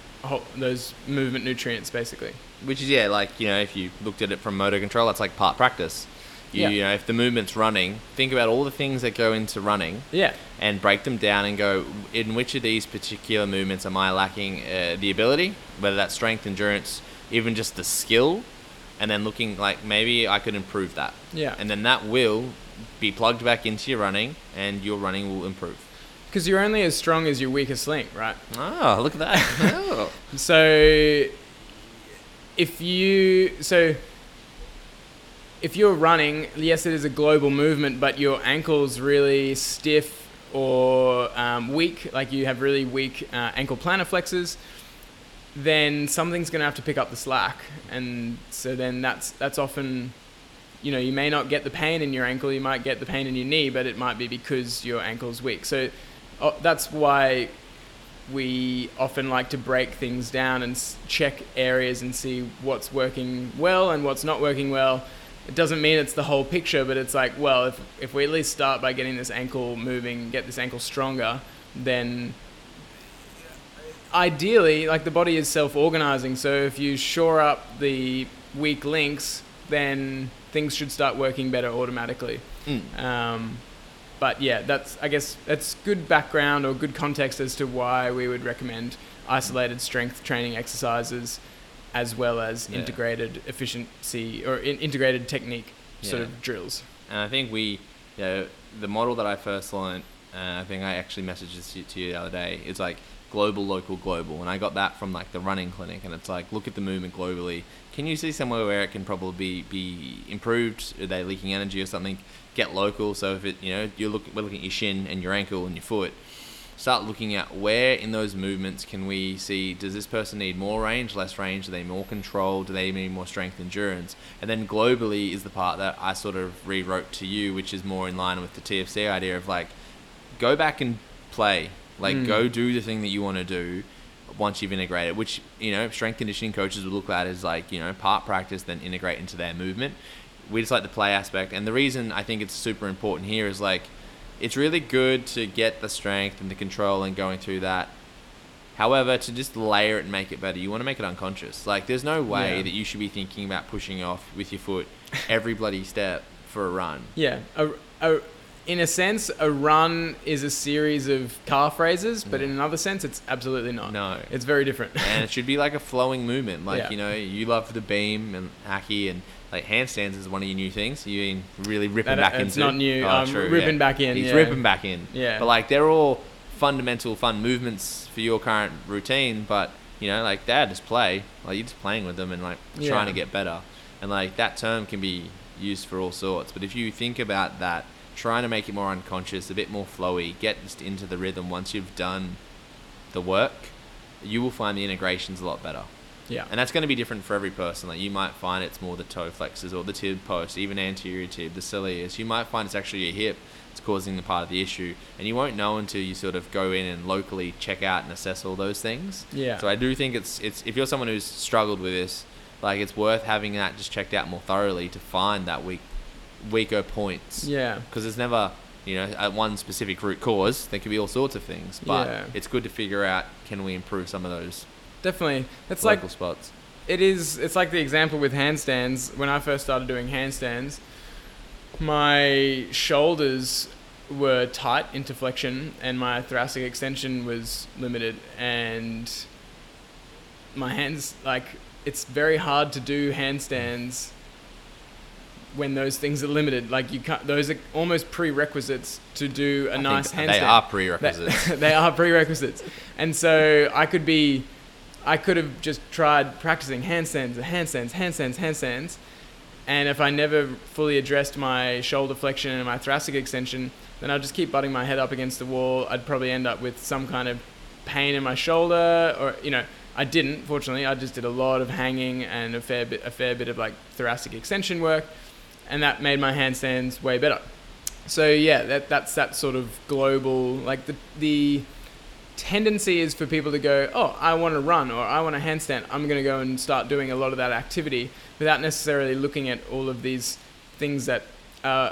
[SPEAKER 2] those movement nutrients, basically.
[SPEAKER 4] Which is yeah, like you know, if you looked at it from motor control, that's like part practice. You,
[SPEAKER 2] Yeah.
[SPEAKER 4] you know, if the movement's running, think about all the things that go into running,
[SPEAKER 2] Yeah,
[SPEAKER 4] and break them down and go in which of these particular movements am I lacking uh, the ability, whether that's strength, endurance, even just the skill, and then looking like maybe I could improve that.
[SPEAKER 2] Yeah.
[SPEAKER 4] And then that will be plugged back into your running, and your running will improve.
[SPEAKER 2] because you're only as strong as your weakest link, right?
[SPEAKER 4] Oh, look at that! Oh.
[SPEAKER 2] So if you so if you're running, yes, it is a global movement, but your ankle's really stiff or um, weak, like you have really weak uh, ankle plantar flexors, then something's going to have to pick up the slack, and so then that's that's often, you know, you may not get the pain in your ankle, you might get the pain in your knee, but it might be because your ankle's weak. So uh, that's why we often like to break things down and check areas and see what's working well and what's not working well. It doesn't mean it's the whole picture, but it's like, well, if, if we at least start by getting this ankle moving, get this ankle stronger, then ideally, like the body is self organizing. So if you shore up the weak links, then things should start working better automatically.
[SPEAKER 4] Mm.
[SPEAKER 2] Um, but yeah, that's I guess that's good background or good context as to why we would recommend isolated strength training exercises, as well as
[SPEAKER 4] Yeah.
[SPEAKER 2] integrated efficiency or in, integrated technique sort
[SPEAKER 4] Yeah.
[SPEAKER 2] of drills.
[SPEAKER 4] And I think we, you know, the model that I first learned, uh, I think I actually messaged this to, to you the other day. It's like global, local, global, and I got that from like the running clinic, and it's like look at the movement globally. Can you see somewhere where it can probably be, be improved? Are they leaking energy or something? Get local. So if it, you know, you look, we're looking at your shin and your ankle and your foot. Start looking at where in those movements can we see does this person need more range, less range? Do they need more control? Do they need more strength, endurance? And then globally is the part that I sort of rewrote to you, which is more in line with the TFC idea of like go back and play, like
[SPEAKER 2] Mm.
[SPEAKER 4] go do the thing that you want to do once you've integrated. Which you know strength conditioning coaches will look at as like you know part practice, then integrate into their movement. We just like the play aspect, and the reason I think it's super important here is like it's really good to get the strength and the control and going through that. However, to just layer it and make it better, you want to make it unconscious. Like, there's no way
[SPEAKER 2] Yeah.
[SPEAKER 4] that you should be thinking about pushing off with your foot every bloody step for a run.
[SPEAKER 2] Yeah, a, a, in a sense, a run is a series of calf raises, but
[SPEAKER 4] Yeah.
[SPEAKER 2] in mm. another sense, it's absolutely not.
[SPEAKER 4] No.
[SPEAKER 2] it's very different.
[SPEAKER 4] and it should be like a flowing movement. Like,
[SPEAKER 2] Yeah.
[SPEAKER 4] you know, you love the beam and hacky and like handstands is one of your new things. You been really ripping
[SPEAKER 2] That-
[SPEAKER 4] back uh,
[SPEAKER 2] it's
[SPEAKER 4] into.
[SPEAKER 2] not new.
[SPEAKER 4] Oh,
[SPEAKER 2] I'm
[SPEAKER 4] true,
[SPEAKER 2] ripping
[SPEAKER 4] yeah.
[SPEAKER 2] back in,
[SPEAKER 4] He's
[SPEAKER 2] yeah.
[SPEAKER 4] ripping back in.
[SPEAKER 2] Yeah.
[SPEAKER 4] But like they're all fundamental fun movements for your current routine. But you know, like they're just play. Like you're just playing with them and like
[SPEAKER 2] Yeah.
[SPEAKER 4] trying to get better. And like that term can be used for all sorts. But if you think about that, trying to make it more unconscious, a bit more flowy, get just into the rhythm once you've done the work, you will find the integrations a lot better.
[SPEAKER 2] Yeah,
[SPEAKER 4] And that's going to be different for every person. Like you might find it's more the toe flexors or the tib post, even anterior tib, the soleus. You might find it's actually your hip that's causing the part of the issue, and you won't know until you sort of go in and locally check out and assess all those things.
[SPEAKER 2] Yeah.
[SPEAKER 4] So I do think it's it's if you're someone who's struggled with this, like it's worth having that just checked out more thoroughly to find that weak weaker points.
[SPEAKER 2] yeah.
[SPEAKER 4] Because there's never you know at one specific root cause. There could be all sorts of things, but
[SPEAKER 2] Yeah.
[SPEAKER 4] it's good to figure out can we improve some of those
[SPEAKER 2] Definitely. It's like
[SPEAKER 4] spots.
[SPEAKER 2] it is it's like the example with handstands when i first started doing handstands my shoulders were tight into flexion and my thoracic extension was limited and my hands like it's very hard to do handstands when those things are limited. Like you can't; those are almost prerequisites to do a
[SPEAKER 4] I
[SPEAKER 2] nice handstand.
[SPEAKER 4] They are prerequisites.
[SPEAKER 2] They are prerequisites, and so I could be, I could have just tried practicing handstands, handstands, handstands, handstands, and if I never fully addressed my shoulder flexion and my thoracic extension, then I'd just keep butting my head up against the wall. I'd probably end up with some kind of pain in my shoulder, or you know, I didn't. Fortunately, I just did a lot of hanging and a fair bit, a fair bit of like thoracic extension work, and that made my handstands way better. So yeah, that that's that sort of global like the the tendency is for people to go, oh, I want to run or I want to handstand. I'm going to go and start doing a lot of that activity without necessarily looking at all of these things that uh,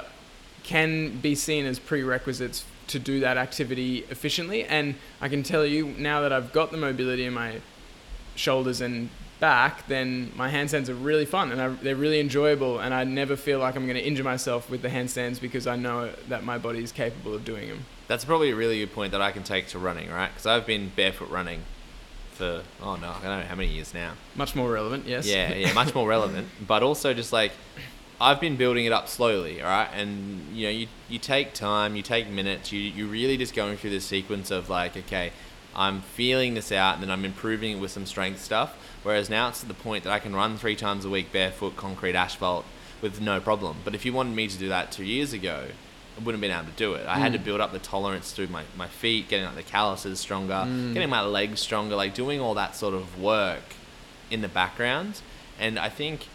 [SPEAKER 2] can be seen as prerequisites to do that activity efficiently. And I can tell you now that I've got the mobility in my shoulders and back, then my handstands are really fun and I, they're really enjoyable. And I never feel like I'm going to injure myself with the handstands because I know that my body is capable of doing them.
[SPEAKER 4] That's probably a really good point that I can take to running, right? Because I've been barefoot running for oh no, I don't know how many years now.
[SPEAKER 2] Much more relevant, yes.
[SPEAKER 4] Yeah, yeah, much more relevant. But also just like I've been building it up slowly, all right? And you know, you you take time, you take minutes, you you really just going through this sequence of like, okay, I'm feeling this out and then I'm improving it with some strength stuff. Whereas now it's to the point that I can run three times a week barefoot concrete asphalt with no problem. But if you wanted me to do that two years ago, I wouldn't have been able to do it. I had to mm. build up the tolerance through my, my feet, getting like the calluses stronger, mm. getting my legs stronger, like doing all that sort of work in the background. And I think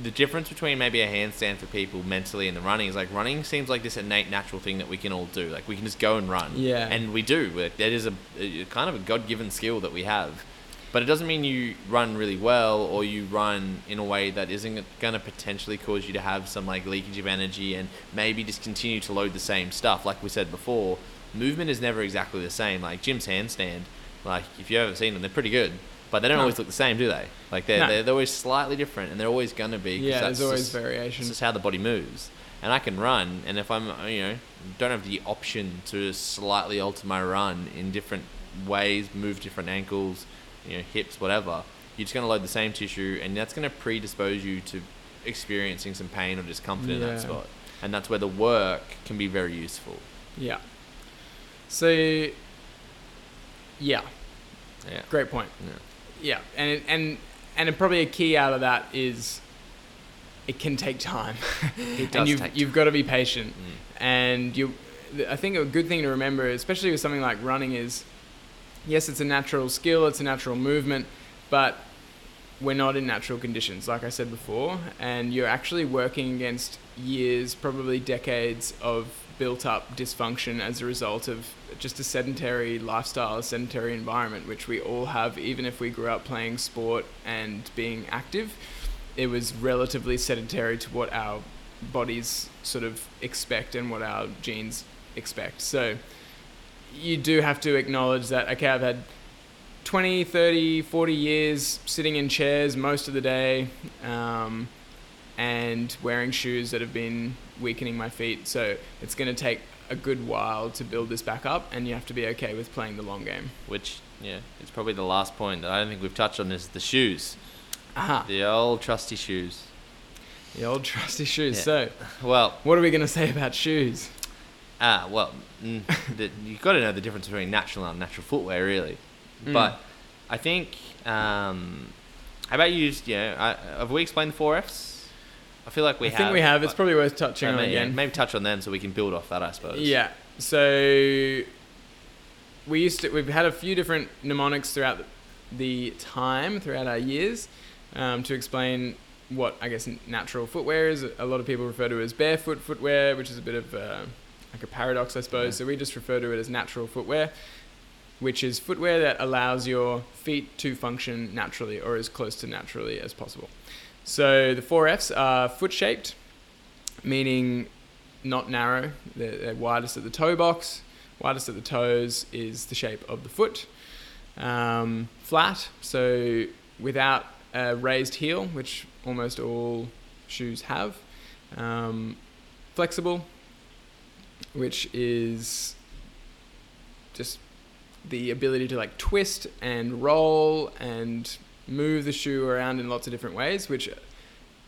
[SPEAKER 4] the difference between maybe a handstand for people mentally and the running is like running seems like this innate natural thing that we can all do. Like we can just go and run.
[SPEAKER 2] Yeah.
[SPEAKER 4] And we do. That is a, a kind of a God given skill that we have. But it doesn't mean you run really well or you run in a way that isn't going to potentially cause you to have some like leakage of energy and maybe just continue to load the same stuff. Like we said before, movement is never exactly the same. Like Jim's handstand, like if you've ever seen them, they're pretty good. But they don't
[SPEAKER 2] No.
[SPEAKER 4] always look the same, do they? Like they're,
[SPEAKER 2] No.
[SPEAKER 4] they're, they're always slightly different and they're always going to be.
[SPEAKER 2] Yeah,
[SPEAKER 4] that's
[SPEAKER 2] there's always
[SPEAKER 4] just-
[SPEAKER 2] variation.
[SPEAKER 4] It's just how the body moves. And I can run, and if I'm, you know, don't have the option to slightly alter my run in different ways, move different ankles, you know, hips, whatever, you're just going to load the same tissue, and that's going to predispose you to experiencing some pain or discomfort in that spot. And that's where the work can be very useful.
[SPEAKER 2] Yeah. So, yeah,
[SPEAKER 4] Yeah.
[SPEAKER 2] great point.
[SPEAKER 4] Yeah.
[SPEAKER 2] Yeah, and it, and and probably a key out of that is it can take time.
[SPEAKER 4] It does
[SPEAKER 2] and you've
[SPEAKER 4] take
[SPEAKER 2] you've got to be patient.
[SPEAKER 4] Mm.
[SPEAKER 2] And you, I think a good thing to remember, especially with something like running, is yes, it's a natural skill, it's a natural movement, but we're not in natural conditions, like I said before, and you're actually working against years, probably decades of built up dysfunction as a result of just a sedentary lifestyle, a sedentary environment, which we all have, even if we grew up playing sport and being active. It was relatively sedentary to what our bodies sort of expect and what our genes expect. So you do have to acknowledge that, okay, I've had 20, 30, 40 years sitting in chairs most of the day um, and wearing shoes that have been weakening my feet. So it's going to take a good while to build this back up, and you have to be okay with playing the long game.
[SPEAKER 4] Which, yeah, it's probably the last point that I don't think we've touched on is the shoes.
[SPEAKER 2] Aha,
[SPEAKER 4] The old trusty shoes.
[SPEAKER 2] the old trusty shoes.
[SPEAKER 4] Yeah.
[SPEAKER 2] So,
[SPEAKER 4] Well,
[SPEAKER 2] what are we going to say about shoes?
[SPEAKER 4] Ah, well, mm, the, you've got to know the difference between natural and unnatural footwear, really.
[SPEAKER 2] Mm.
[SPEAKER 4] But I think, um, how about you? Just, you know, I, have we explained the four Fs? I feel like we
[SPEAKER 2] I
[SPEAKER 4] have.
[SPEAKER 2] I think we have. It's probably worth touching on
[SPEAKER 4] maybe, yeah,
[SPEAKER 2] again.
[SPEAKER 4] maybe touch on them so we can build off that, I suppose.
[SPEAKER 2] Yeah. So we used to. We've had a few different mnemonics throughout the, the time, throughout our years, um, to explain what I guess natural footwear is. A lot of people refer to it as barefoot footwear, which is a bit of uh, like a paradox, I suppose.
[SPEAKER 4] Yeah.
[SPEAKER 2] So we just refer to it as natural footwear, which is footwear that allows your feet to function naturally or as close to naturally as possible. So the four Fs are foot shaped, meaning not narrow. They're, they're widest at the toe box. Widest at the toes is the shape of the foot. Um, flat, so without a raised heel, which almost all shoes have. Um, flexible, which is just the ability to like twist and roll and move the shoe around in lots of different ways, which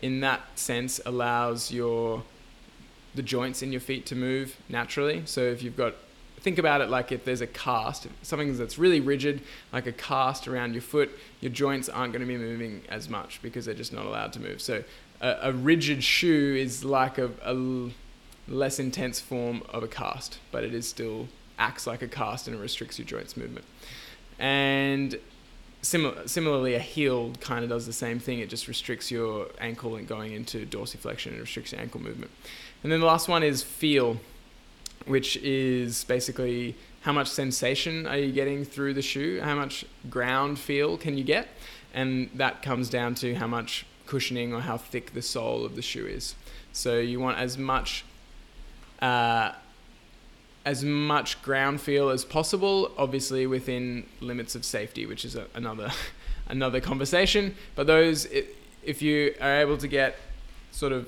[SPEAKER 2] in that sense allows your the joints in your feet to move naturally. So if you've got think about it like if there's a cast, something that's really rigid, like a cast around your foot, your joints aren't going to be moving as much because they're just not allowed to move. So a, a rigid shoe is like a, a less intense form of a cast, but it is still acts like a cast and it restricts your joints movement. And similar, similarly, a heel kind of does the same thing. It just restricts your ankle and going into dorsiflexion and restricts your ankle movement. And then the last one is feel, which is basically how much sensation are you getting through the shoe? How much ground feel can you get? And that comes down to how much cushioning or how thick the sole of the shoe is. So you want as much uh, as much ground feel as possible, obviously within limits of safety, which is a, another another conversation. But those, if you are able to get sort of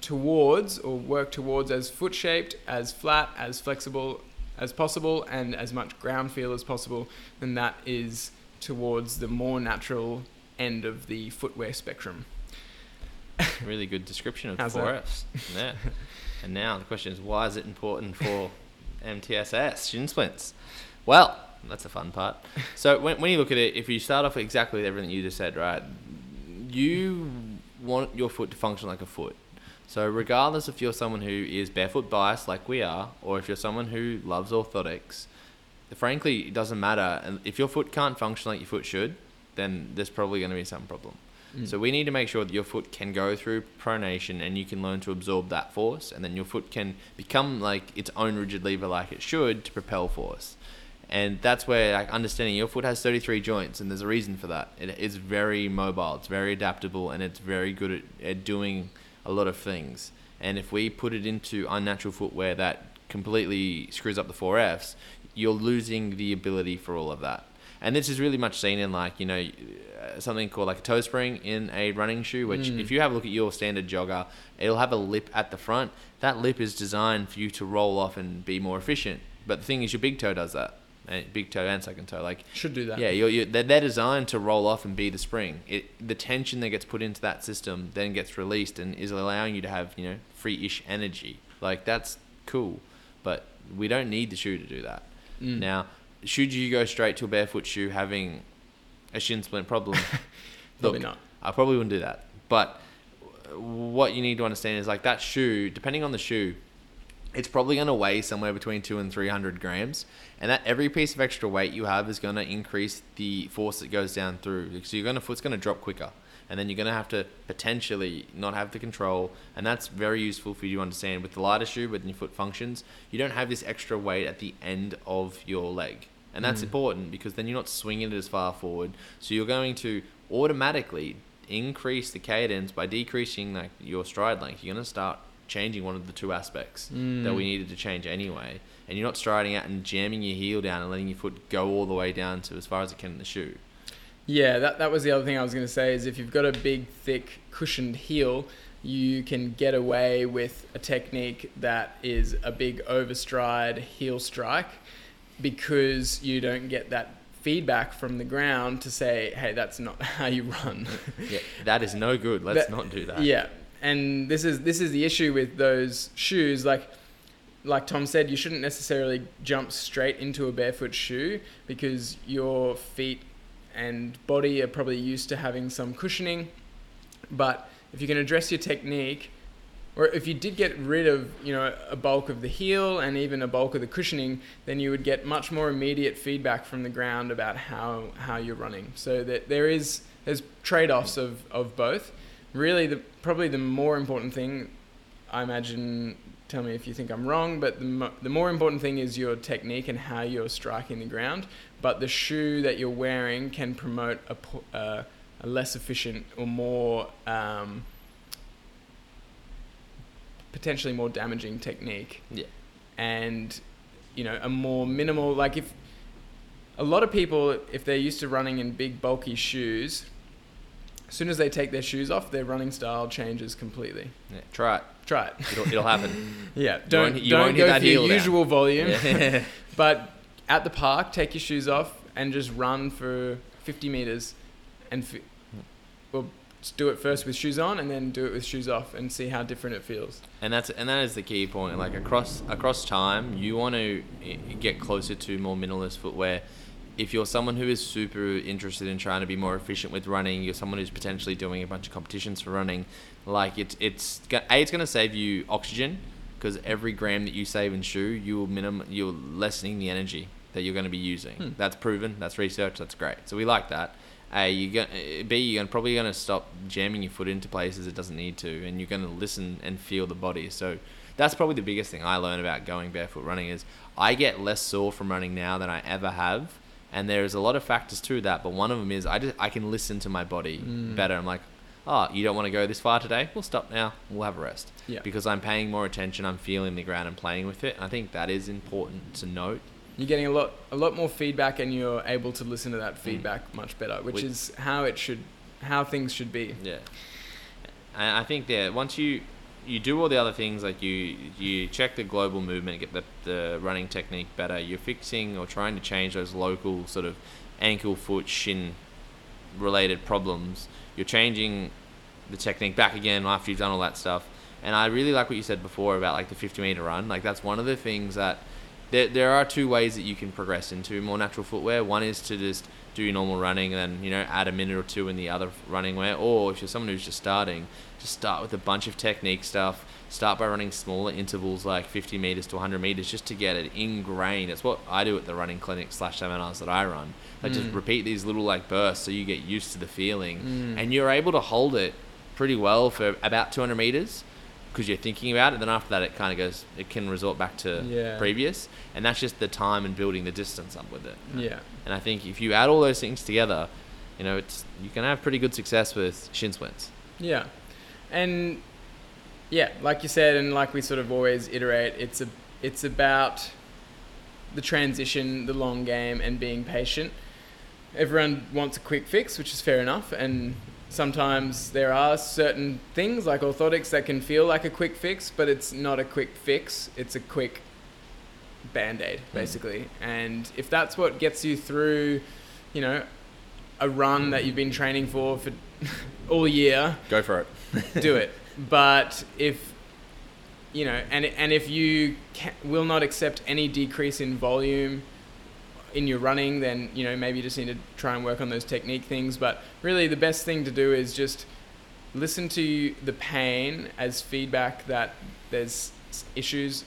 [SPEAKER 2] towards or work towards as foot shaped, as flat, as flexible as possible, and as much ground feel as possible, then that is towards the more natural end of the footwear spectrum.
[SPEAKER 4] really good description of
[SPEAKER 2] How's
[SPEAKER 4] the
[SPEAKER 2] that?
[SPEAKER 4] 4Fs. Yeah. and now the question is, why is it important for MTSS shin splints? Well, that's a fun part. So when, when you look at it, if you start off exactly with everything you just said, right, you want your foot to function like a foot. So regardless if you're someone who is barefoot biased like we are, or if you're someone who loves orthotics, frankly, it doesn't matter. And if your foot can't function like your foot should, then there's probably going to be some problem. Mm. So we need to make sure that your foot can go through pronation and you can learn to absorb that force, and then your foot can become like its own rigid lever like it should to propel force. And that's where like understanding your foot has 33 joints, and there's a reason for that. It is very mobile, it's very adaptable, and it's very good at, at doing a lot of things. And if we put it into unnatural footwear that completely screws up the 4Fs, you're losing the ability for all of that. And this is really much seen in like, you know, uh, something called like a toe spring in a running shoe, which
[SPEAKER 2] Mm.
[SPEAKER 4] if you have a look at your standard jogger, it'll have a lip at the front. That lip is designed for you to roll off and be more efficient. But the thing is, your big toe does that. And big toe and second toe. Like,
[SPEAKER 2] Should do that.
[SPEAKER 4] yeah, you're, you're, they're, they're designed to roll off and be the spring. It, the tension that gets put into that system then gets released and is allowing you to have, you know, free-ish energy. Like, that's cool. But we don't need the shoe to do that.
[SPEAKER 2] Mm.
[SPEAKER 4] Now, should you go straight to a barefoot shoe having a shin splint problem?
[SPEAKER 2] Probably
[SPEAKER 4] Look,
[SPEAKER 2] not.
[SPEAKER 4] I probably wouldn't do that. But what you need to understand is like that shoe, depending on the shoe, it's probably going to weigh somewhere between two and three hundred grams, and that every piece of extra weight you have is going to increase the force that goes down through. So you're going to foot's going to drop quicker, and then you're going to have to potentially not have the control, and that's very useful for you to understand. With the lighter shoe, when your foot functions, you don't have this extra weight at the end of your leg, and that's
[SPEAKER 2] Mm.
[SPEAKER 4] important because then you're not swinging it as far forward. So you're going to automatically increase the cadence by decreasing like your stride length. You're going to start changing one of the two aspects that
[SPEAKER 2] Mm.
[SPEAKER 4] we needed to change anyway. And you're not striding out and jamming your heel down and letting your foot go all the way down to as far as it can in the shoe.
[SPEAKER 2] Yeah, that, that was the other thing I was going to say is if you've got a big, thick, cushioned heel, you can get away with a technique that is a big overstride heel strike because you don't get that feedback from the ground to say, hey, that's not how you run.
[SPEAKER 4] Yeah, that is no good. Let's
[SPEAKER 2] That-
[SPEAKER 4] not do that.
[SPEAKER 2] Yeah, and this is this is the issue with those shoes. Like like Tom said, you shouldn't necessarily jump straight into a barefoot shoe because your feet and body are probably used to having some cushioning. But if you can address your technique, or if you did get rid of you know a bulk of the heel and even a bulk of the cushioning, then you would get much more immediate feedback from the ground about how how you're running. So that there is there's trade-offs of, of both. Really, the probably the more important thing, I imagine. Tell me if you think I'm wrong, but the, mo- the more important thing is your technique and how you're striking the ground. But the shoe that you're wearing can promote a, po- uh, a less efficient or more um, potentially more damaging technique
[SPEAKER 4] Yeah.
[SPEAKER 2] and you know a more minimal like if a lot of people if they're used to running in big bulky shoes as soon as they take their shoes off their running style changes completely
[SPEAKER 4] Yeah, Try it.
[SPEAKER 2] Try it
[SPEAKER 4] It'll, it'll happen.
[SPEAKER 2] yeah don't,
[SPEAKER 4] you
[SPEAKER 2] don't
[SPEAKER 4] won't
[SPEAKER 2] go
[SPEAKER 4] that
[SPEAKER 2] for your
[SPEAKER 4] heel down.
[SPEAKER 2] usual volume
[SPEAKER 4] Yeah.
[SPEAKER 2] but at the park take your shoes off and just run for 50 meters and f- well, do it first with shoes on, and then do it with shoes off, and see how different it feels.
[SPEAKER 4] and that's and that is the key point. Like across across time, you want to eh, get closer to more minimalist footwear. If you're someone who is super interested in trying to be more efficient with running, you're someone who's potentially doing a bunch of competitions for running. Like it's it's a it's going to save you oxygen because every gram that you save in shoe, you will minim you're lessening the energy that you're going to be using.
[SPEAKER 2] Hmm.
[SPEAKER 4] That's proven. That's research. That's great. So we like that. A, you go, B, you're probably going to stop jamming your foot into places it doesn't need to, and you're going to listen and feel the body. So that's probably the biggest thing I learned about going barefoot running is I get less sore from running now than I ever have, and there's a lot of factors to that. But one of them is I just I can listen to my body
[SPEAKER 2] Mm.
[SPEAKER 4] better. I'm like, oh, you don't want to go this far today? We'll stop now. We'll have a rest
[SPEAKER 2] Yeah.
[SPEAKER 4] because I'm paying more attention. I'm feeling the ground and playing with it. And I think that is important to note.
[SPEAKER 2] You're getting a lot, a lot more feedback, and you're able to listen to that feedback much better, which
[SPEAKER 4] With-
[SPEAKER 2] is how it should, how things should be.
[SPEAKER 4] Yeah, and I think that once you you do all the other things like you you check the global movement, get the the running technique better. You're fixing or trying to change those local sort of ankle, foot, shin related problems. You're changing the technique back again after you've done all that stuff. And I really like what you said before about like the 50 meter run. Like that's one of the things that there, there are two ways that you can progress into more natural footwear. One is to just do normal running and then you know add a minute or two in the other running wear. Or if you're someone who's just starting, just start with a bunch of technique stuff. Start by running smaller intervals like 50 meters to 100 meters just to get it ingrained. It's what I do at the running clinic slash seminars that I run. I just
[SPEAKER 2] Mm.
[SPEAKER 4] repeat these little like bursts so you get used to the feeling
[SPEAKER 2] Mm.
[SPEAKER 4] and you're able to hold it pretty well for about 200 meters because you're thinking about it. Then after that, it kind of goes. It can resort back to
[SPEAKER 2] Yeah.
[SPEAKER 4] previous, and that's just the time and building the distance up with it.
[SPEAKER 2] Yeah.
[SPEAKER 4] And I think if you add all those things together, you know, it's you can have pretty good success with shin splints.
[SPEAKER 2] Yeah, and yeah, like you said, and like we sort of always iterate, it's a it's about the transition, the long game, and being patient. Everyone wants a quick fix, which is fair enough, and sometimes there are certain things like orthotics that can feel like a quick fix, but it's not a quick fix. It's a quick band aid, hmm. basically. And if that's what gets you through, you know, a run that you've been training for for all year,
[SPEAKER 4] Go for it.
[SPEAKER 2] do it. But if you know, and and if you ca will not accept any decrease in volume in your running, then you know maybe you just need to try and work on those technique things. But really, the best thing to do is just listen to the pain as feedback that there's issues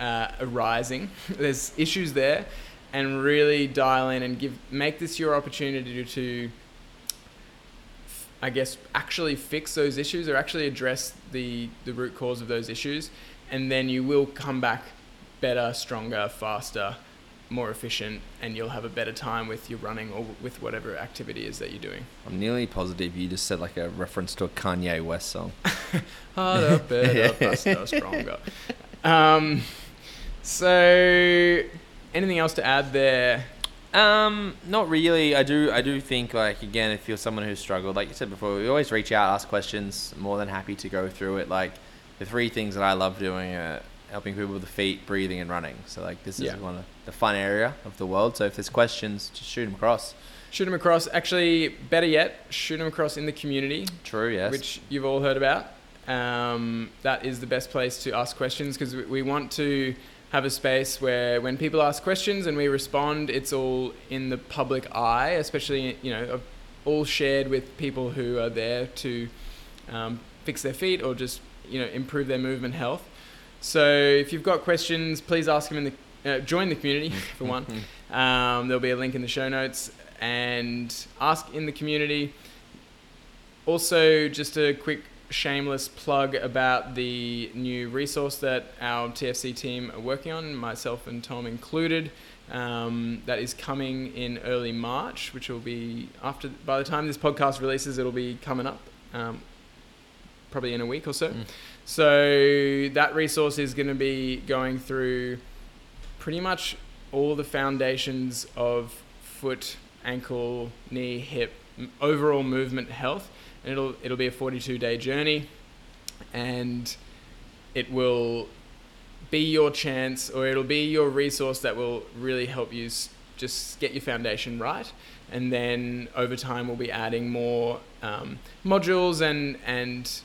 [SPEAKER 2] uh, arising. there's issues there, and really dial in and give make this your opportunity to I guess, actually fix those issues or actually address the, the root cause of those issues. And then you will come back better, stronger, faster, more efficient, and you'll have a better time with your running or with whatever activity is that you're doing.
[SPEAKER 4] I'm nearly positive you just said like a reference to a Kanye West song.
[SPEAKER 2] Harder, better, faster, stronger. Um, so, anything else to add there?
[SPEAKER 4] Um, not really. I do. I do think like again, if you're someone who's struggled, like you said before, we always reach out, ask questions. More than happy to go through it. Like the three things that I love doing are helping people with the feet, breathing, and running. So like this is one of the fun area of the world. So if there's questions, just shoot them across.
[SPEAKER 2] Shoot them across. Actually, better yet, shoot them across in the community.
[SPEAKER 4] True. Yes.
[SPEAKER 2] which you've all heard about. Um, that is the best place to ask questions because we, we want to have a space where when people ask questions and we respond, it's all in the public eye, especially, you know, all shared with people who are there to um, fix their feet or just, you know, improve their movement health. So if you've got questions, please ask them in the, uh, join the community for one. Um, there'll be a link in the show notes and ask in the community. Also, just a quick shameless plug about the new resource that our TFC team are working on, myself and Tom included. Um, that is coming in early March, which will be after. By the time this podcast releases, it'll be coming up, um, probably in a week or so.
[SPEAKER 4] Mm.
[SPEAKER 2] So that resource is going to be going through pretty much all the foundations of foot, ankle, knee, hip, overall movement health, it'll it'll be a 42 day journey, and it will be your chance or it'll be your resource that will really help you s- just get your foundation right, and then over time we'll be adding more um, modules and and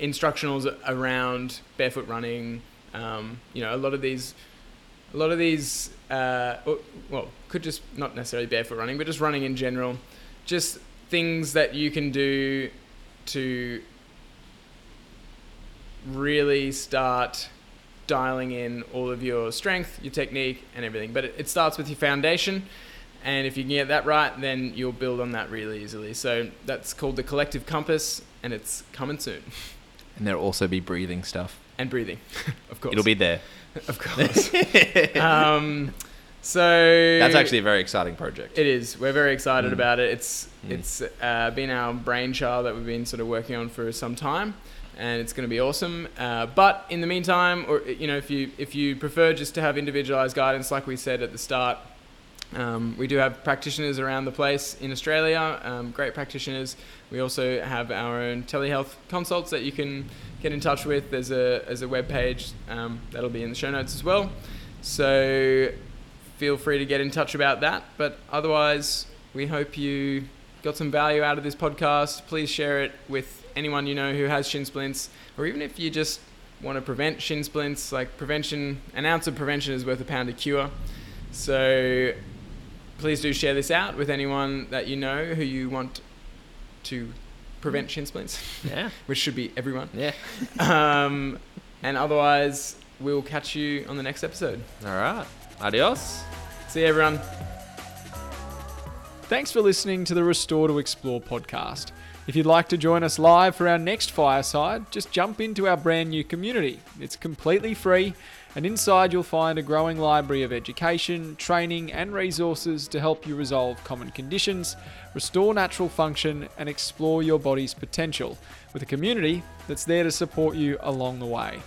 [SPEAKER 2] instructionals around barefoot running. Um, you know, a lot of these, a lot of these, uh, well, could just not necessarily barefoot running, but just running in general, just things that you can do to really start dialing in all of your strength, your technique, and everything. But it, it starts with your foundation. And if you can get that right, then you'll build on that really easily. So that's called the collective compass, and it's coming soon.
[SPEAKER 4] And there'll also be breathing stuff.
[SPEAKER 2] And breathing, of course.
[SPEAKER 4] It'll be there.
[SPEAKER 2] of course. um, so
[SPEAKER 4] that's actually a very exciting project.
[SPEAKER 2] It is. We're very excited
[SPEAKER 4] Mm.
[SPEAKER 2] about it. It's
[SPEAKER 4] Mm.
[SPEAKER 2] it's uh, been our brainchild that we've been sort of working on for some time, and it's going to be awesome. Uh, but in the meantime, or you know, if you if you prefer just to have individualized guidance, like we said at the start, um, we do have practitioners around the place in Australia, um, great practitioners. We also have our own telehealth consults that you can get in touch with. There's a, there's a web page um, that'll be in the show notes as well. So feel free to get in touch about that. But otherwise, we hope you got some value out of this podcast. Please share it with anyone you know who has shin splints, or even if you just want to prevent shin splints, like prevention, an ounce of prevention is worth a pound of cure. So please do share this out with anyone that you know who you want to prevent shin splints,
[SPEAKER 4] Yeah.
[SPEAKER 2] which should be everyone.
[SPEAKER 4] Yeah.
[SPEAKER 2] Um, and otherwise, we'll catch you on the next episode.
[SPEAKER 4] All right. Adios.
[SPEAKER 2] See you, everyone.
[SPEAKER 3] Thanks for listening to the Restore to Explore podcast. If you'd like to join us live for our next fireside, just jump into our brand new community. It's completely free, and inside you'll find a growing library of education, training, and resources to help you resolve common conditions, restore natural function, and explore your body's potential, with a community that's there to support you along the way.